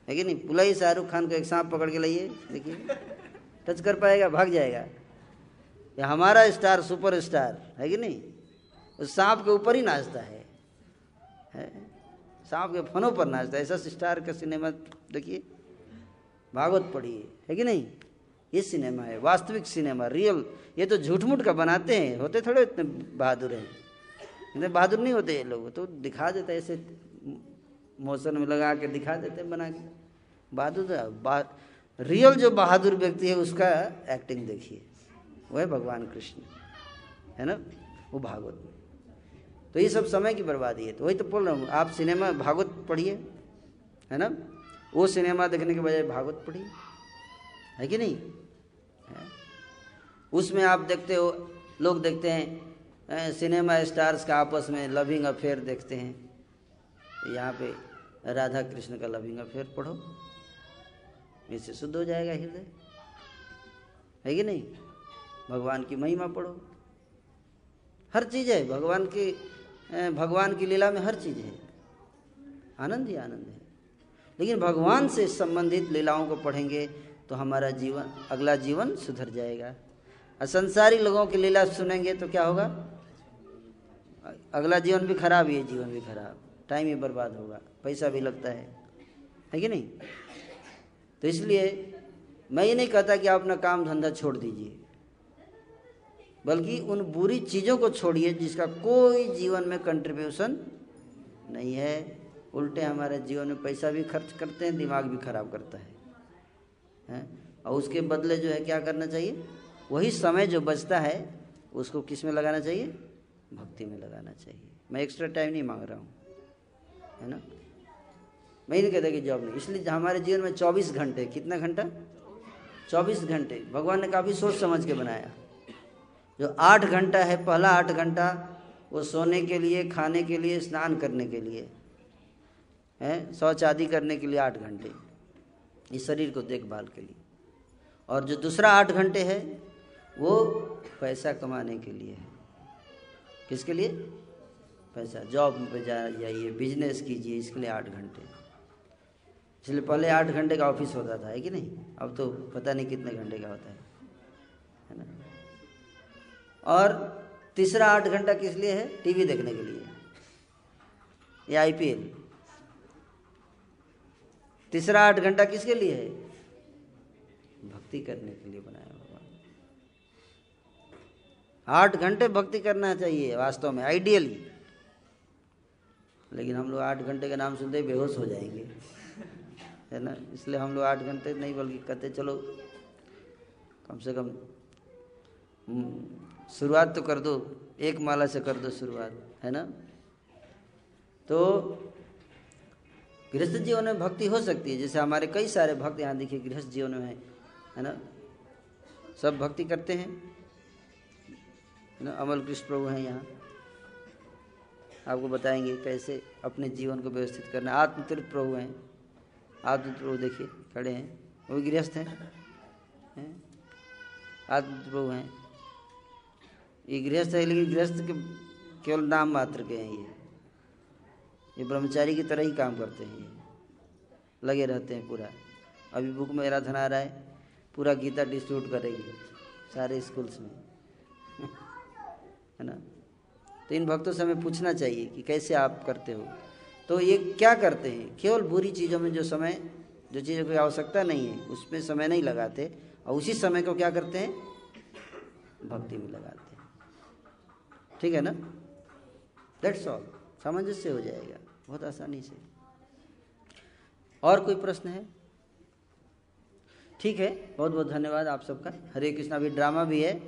है कि नहीं? बुलाई शाहरुख खान को एक सांप पकड़ के लाइए देखिए। टच कर पाएगा भाग जाएगा। ये हमारा स्टार सुपर स्टार है कि नहीं? उस सांप के ऊपर ही नाचता है, है? सांप के फनों पर नाचता है। ऐसा स्टार का सिनेमा देखिए। भागवत पढ़िए है कि नहीं? ये सिनेमा है वास्तविक सिनेमा रियल। ये तो झूठ मूठ का बनाते हैं। होते थोड़े इतने बहादुर हैं। इतने बहादुर नहीं होते ये लोग। तो दिखा देते ऐसे मोशन में लगा के दिखा देते हैं बना के। बहादुर बा, रियल जो बहादुर व्यक्ति है उसका एक्टिंग देखिए। वो है भगवान कृष्ण। है ना? वो भागवत तो ये सब समय की बर्बादी है। तो वही तो बोल रहा हूँ आप सिनेमा भागवत पढ़िए है ना? वो सिनेमा देखने के बजाय भागवत पढ़िए। है कि नहीं? है? उसमें आप देखते हो लोग देखते हैं सिनेमा स्टार्स का आपस में लविंग अफेयर देखते हैं। यहाँ पे राधा कृष्ण का लविंग अफेयर पढ़ो। इससे शुद्ध हो जाएगा हृदय। है कि नहीं? भगवान की महिमा पढ़ो। हर चीज़ है। भगवान की भगवान की लीला में हर चीज़ है। आनंद ही आनंद है। लेकिन भगवान से संबंधित लीलाओं को पढ़ेंगे तो हमारा जीवन, अगला जीवन सुधर जाएगा। और संसारी लोगों की लीला सुनेंगे तो क्या होगा? अगला जीवन भी खराब ये जीवन भी खराब। टाइम ही बर्बाद होगा, पैसा भी लगता है। है कि नहीं? तो इसलिए मैं ये नहीं कहता कि आप अपना काम धंधा छोड़ दीजिए, बल्कि उन बुरी चीज़ों को छोड़िए जिसका कोई जीवन में कंट्रीब्यूशन नहीं है। उल्टे हमारे जीवन में पैसा भी खर्च करते हैं, दिमाग भी खराब करता है। हैं? और उसके बदले जो है क्या करना चाहिए? वही समय जो बचता है, उसको किसमें लगाना चाहिए? भक्ति में लगाना चाहिए। मैं एक्स्ट्रा टाइम नहीं मांग रहा हूँ। है ना? मैं नहीं कहता कि जॉब नहीं। इसलिए हमारे जीवन में 24 घंटे, कितना घंटा? 24 घंटे। भगवान ने काफ़ी सोच समझ के बनाया। जो आठ घंटा है, पहला आठ घंटा, वो सोने के लिए, खाने के लिए, स्नान करने के लिए, है? शौच आदि करने के लिए आठ घंटे। इस शरीर को देखभाल के लिए। और जो दूसरा आठ घंटे है, वो पैसा कमाने के लिए है। किसके लिए? पैसा जॉब पे जाइए बिज़नेस कीजिए, इसके लिए आठ घंटे। इसलिए पहले आठ घंटे का ऑफ़िस होता था, है कि नहीं? अब तो पता नहीं कितने घंटे का होता है है ना? और तीसरा आठ घंटा किस लिए है? टीवी देखने के लिए। या आईपीएल तीसरा आठ घंटा किसके लिए है? भक्ति करने के लिए बनाया भगवान आठ घंटे भक्ति करना चाहिए, वास्तव में आइडियली लेकिन हम लोग आठ घंटे का नाम सुनते ही बेहोश हो जाएँगे। है ना? इसलिए हम लोग आठ घंटे नहीं, बल्कि कहते चलो, कम से कम शुरुआत तो कर दो, एक माला से कर दो शुरुआत, है ना? तो गृहस्थ जीवन में भक्ति हो सकती है, जैसे हमारे कई सारे भक्त यहाँ देखिए, गृहस्थ जीवन में, है ना? सब भक्ति करते हैं ना? अमल कृष्ण प्रभु हैं यहाँ। आपको बताएँगे कैसे अपने जीवन को व्यवस्थित करना आत्मतीर्थ प्रभु हैं। आत्मतीर्थ प्रभु देखिए, खड़े हैं। वो गृहस्थ हैं? आत्मतीर्थ प्रभु हैं। ये गृहस्थ है, लेकिन गृहस्थ के केवल नाम मात्र के हैं ये। ये ब्रह्मचारी की तरह ही काम करते हैं ये। लगे रहते हैं पूरा। अभी बुक में धन आ रहा है। पूरा गीता डिस्ट्रीब्यूट करेगी सारे स्कूल्स में। (laughs) है ना? तो इन भक्तों से हमें पूछना चाहिए कि कैसे आप करते हो? तो ये क्या करते हैं? केवल बुरी चीज़ों में जो समय, जो चीज़ों की आवश्यकता नहीं है, उसमें समय नहीं लगाते और उसी समय को क्या करते हैं? भक्ति में लगाते हैं। ठीक है ना? दैट्स ऑल सामंजस्य हो जाएगा। बहुत आसानी से। और कोई प्रश्न है? ठीक है। बहुत बहुत धन्यवाद आप सबका। हरे कृष्णा, अभी ड्रामा भी है।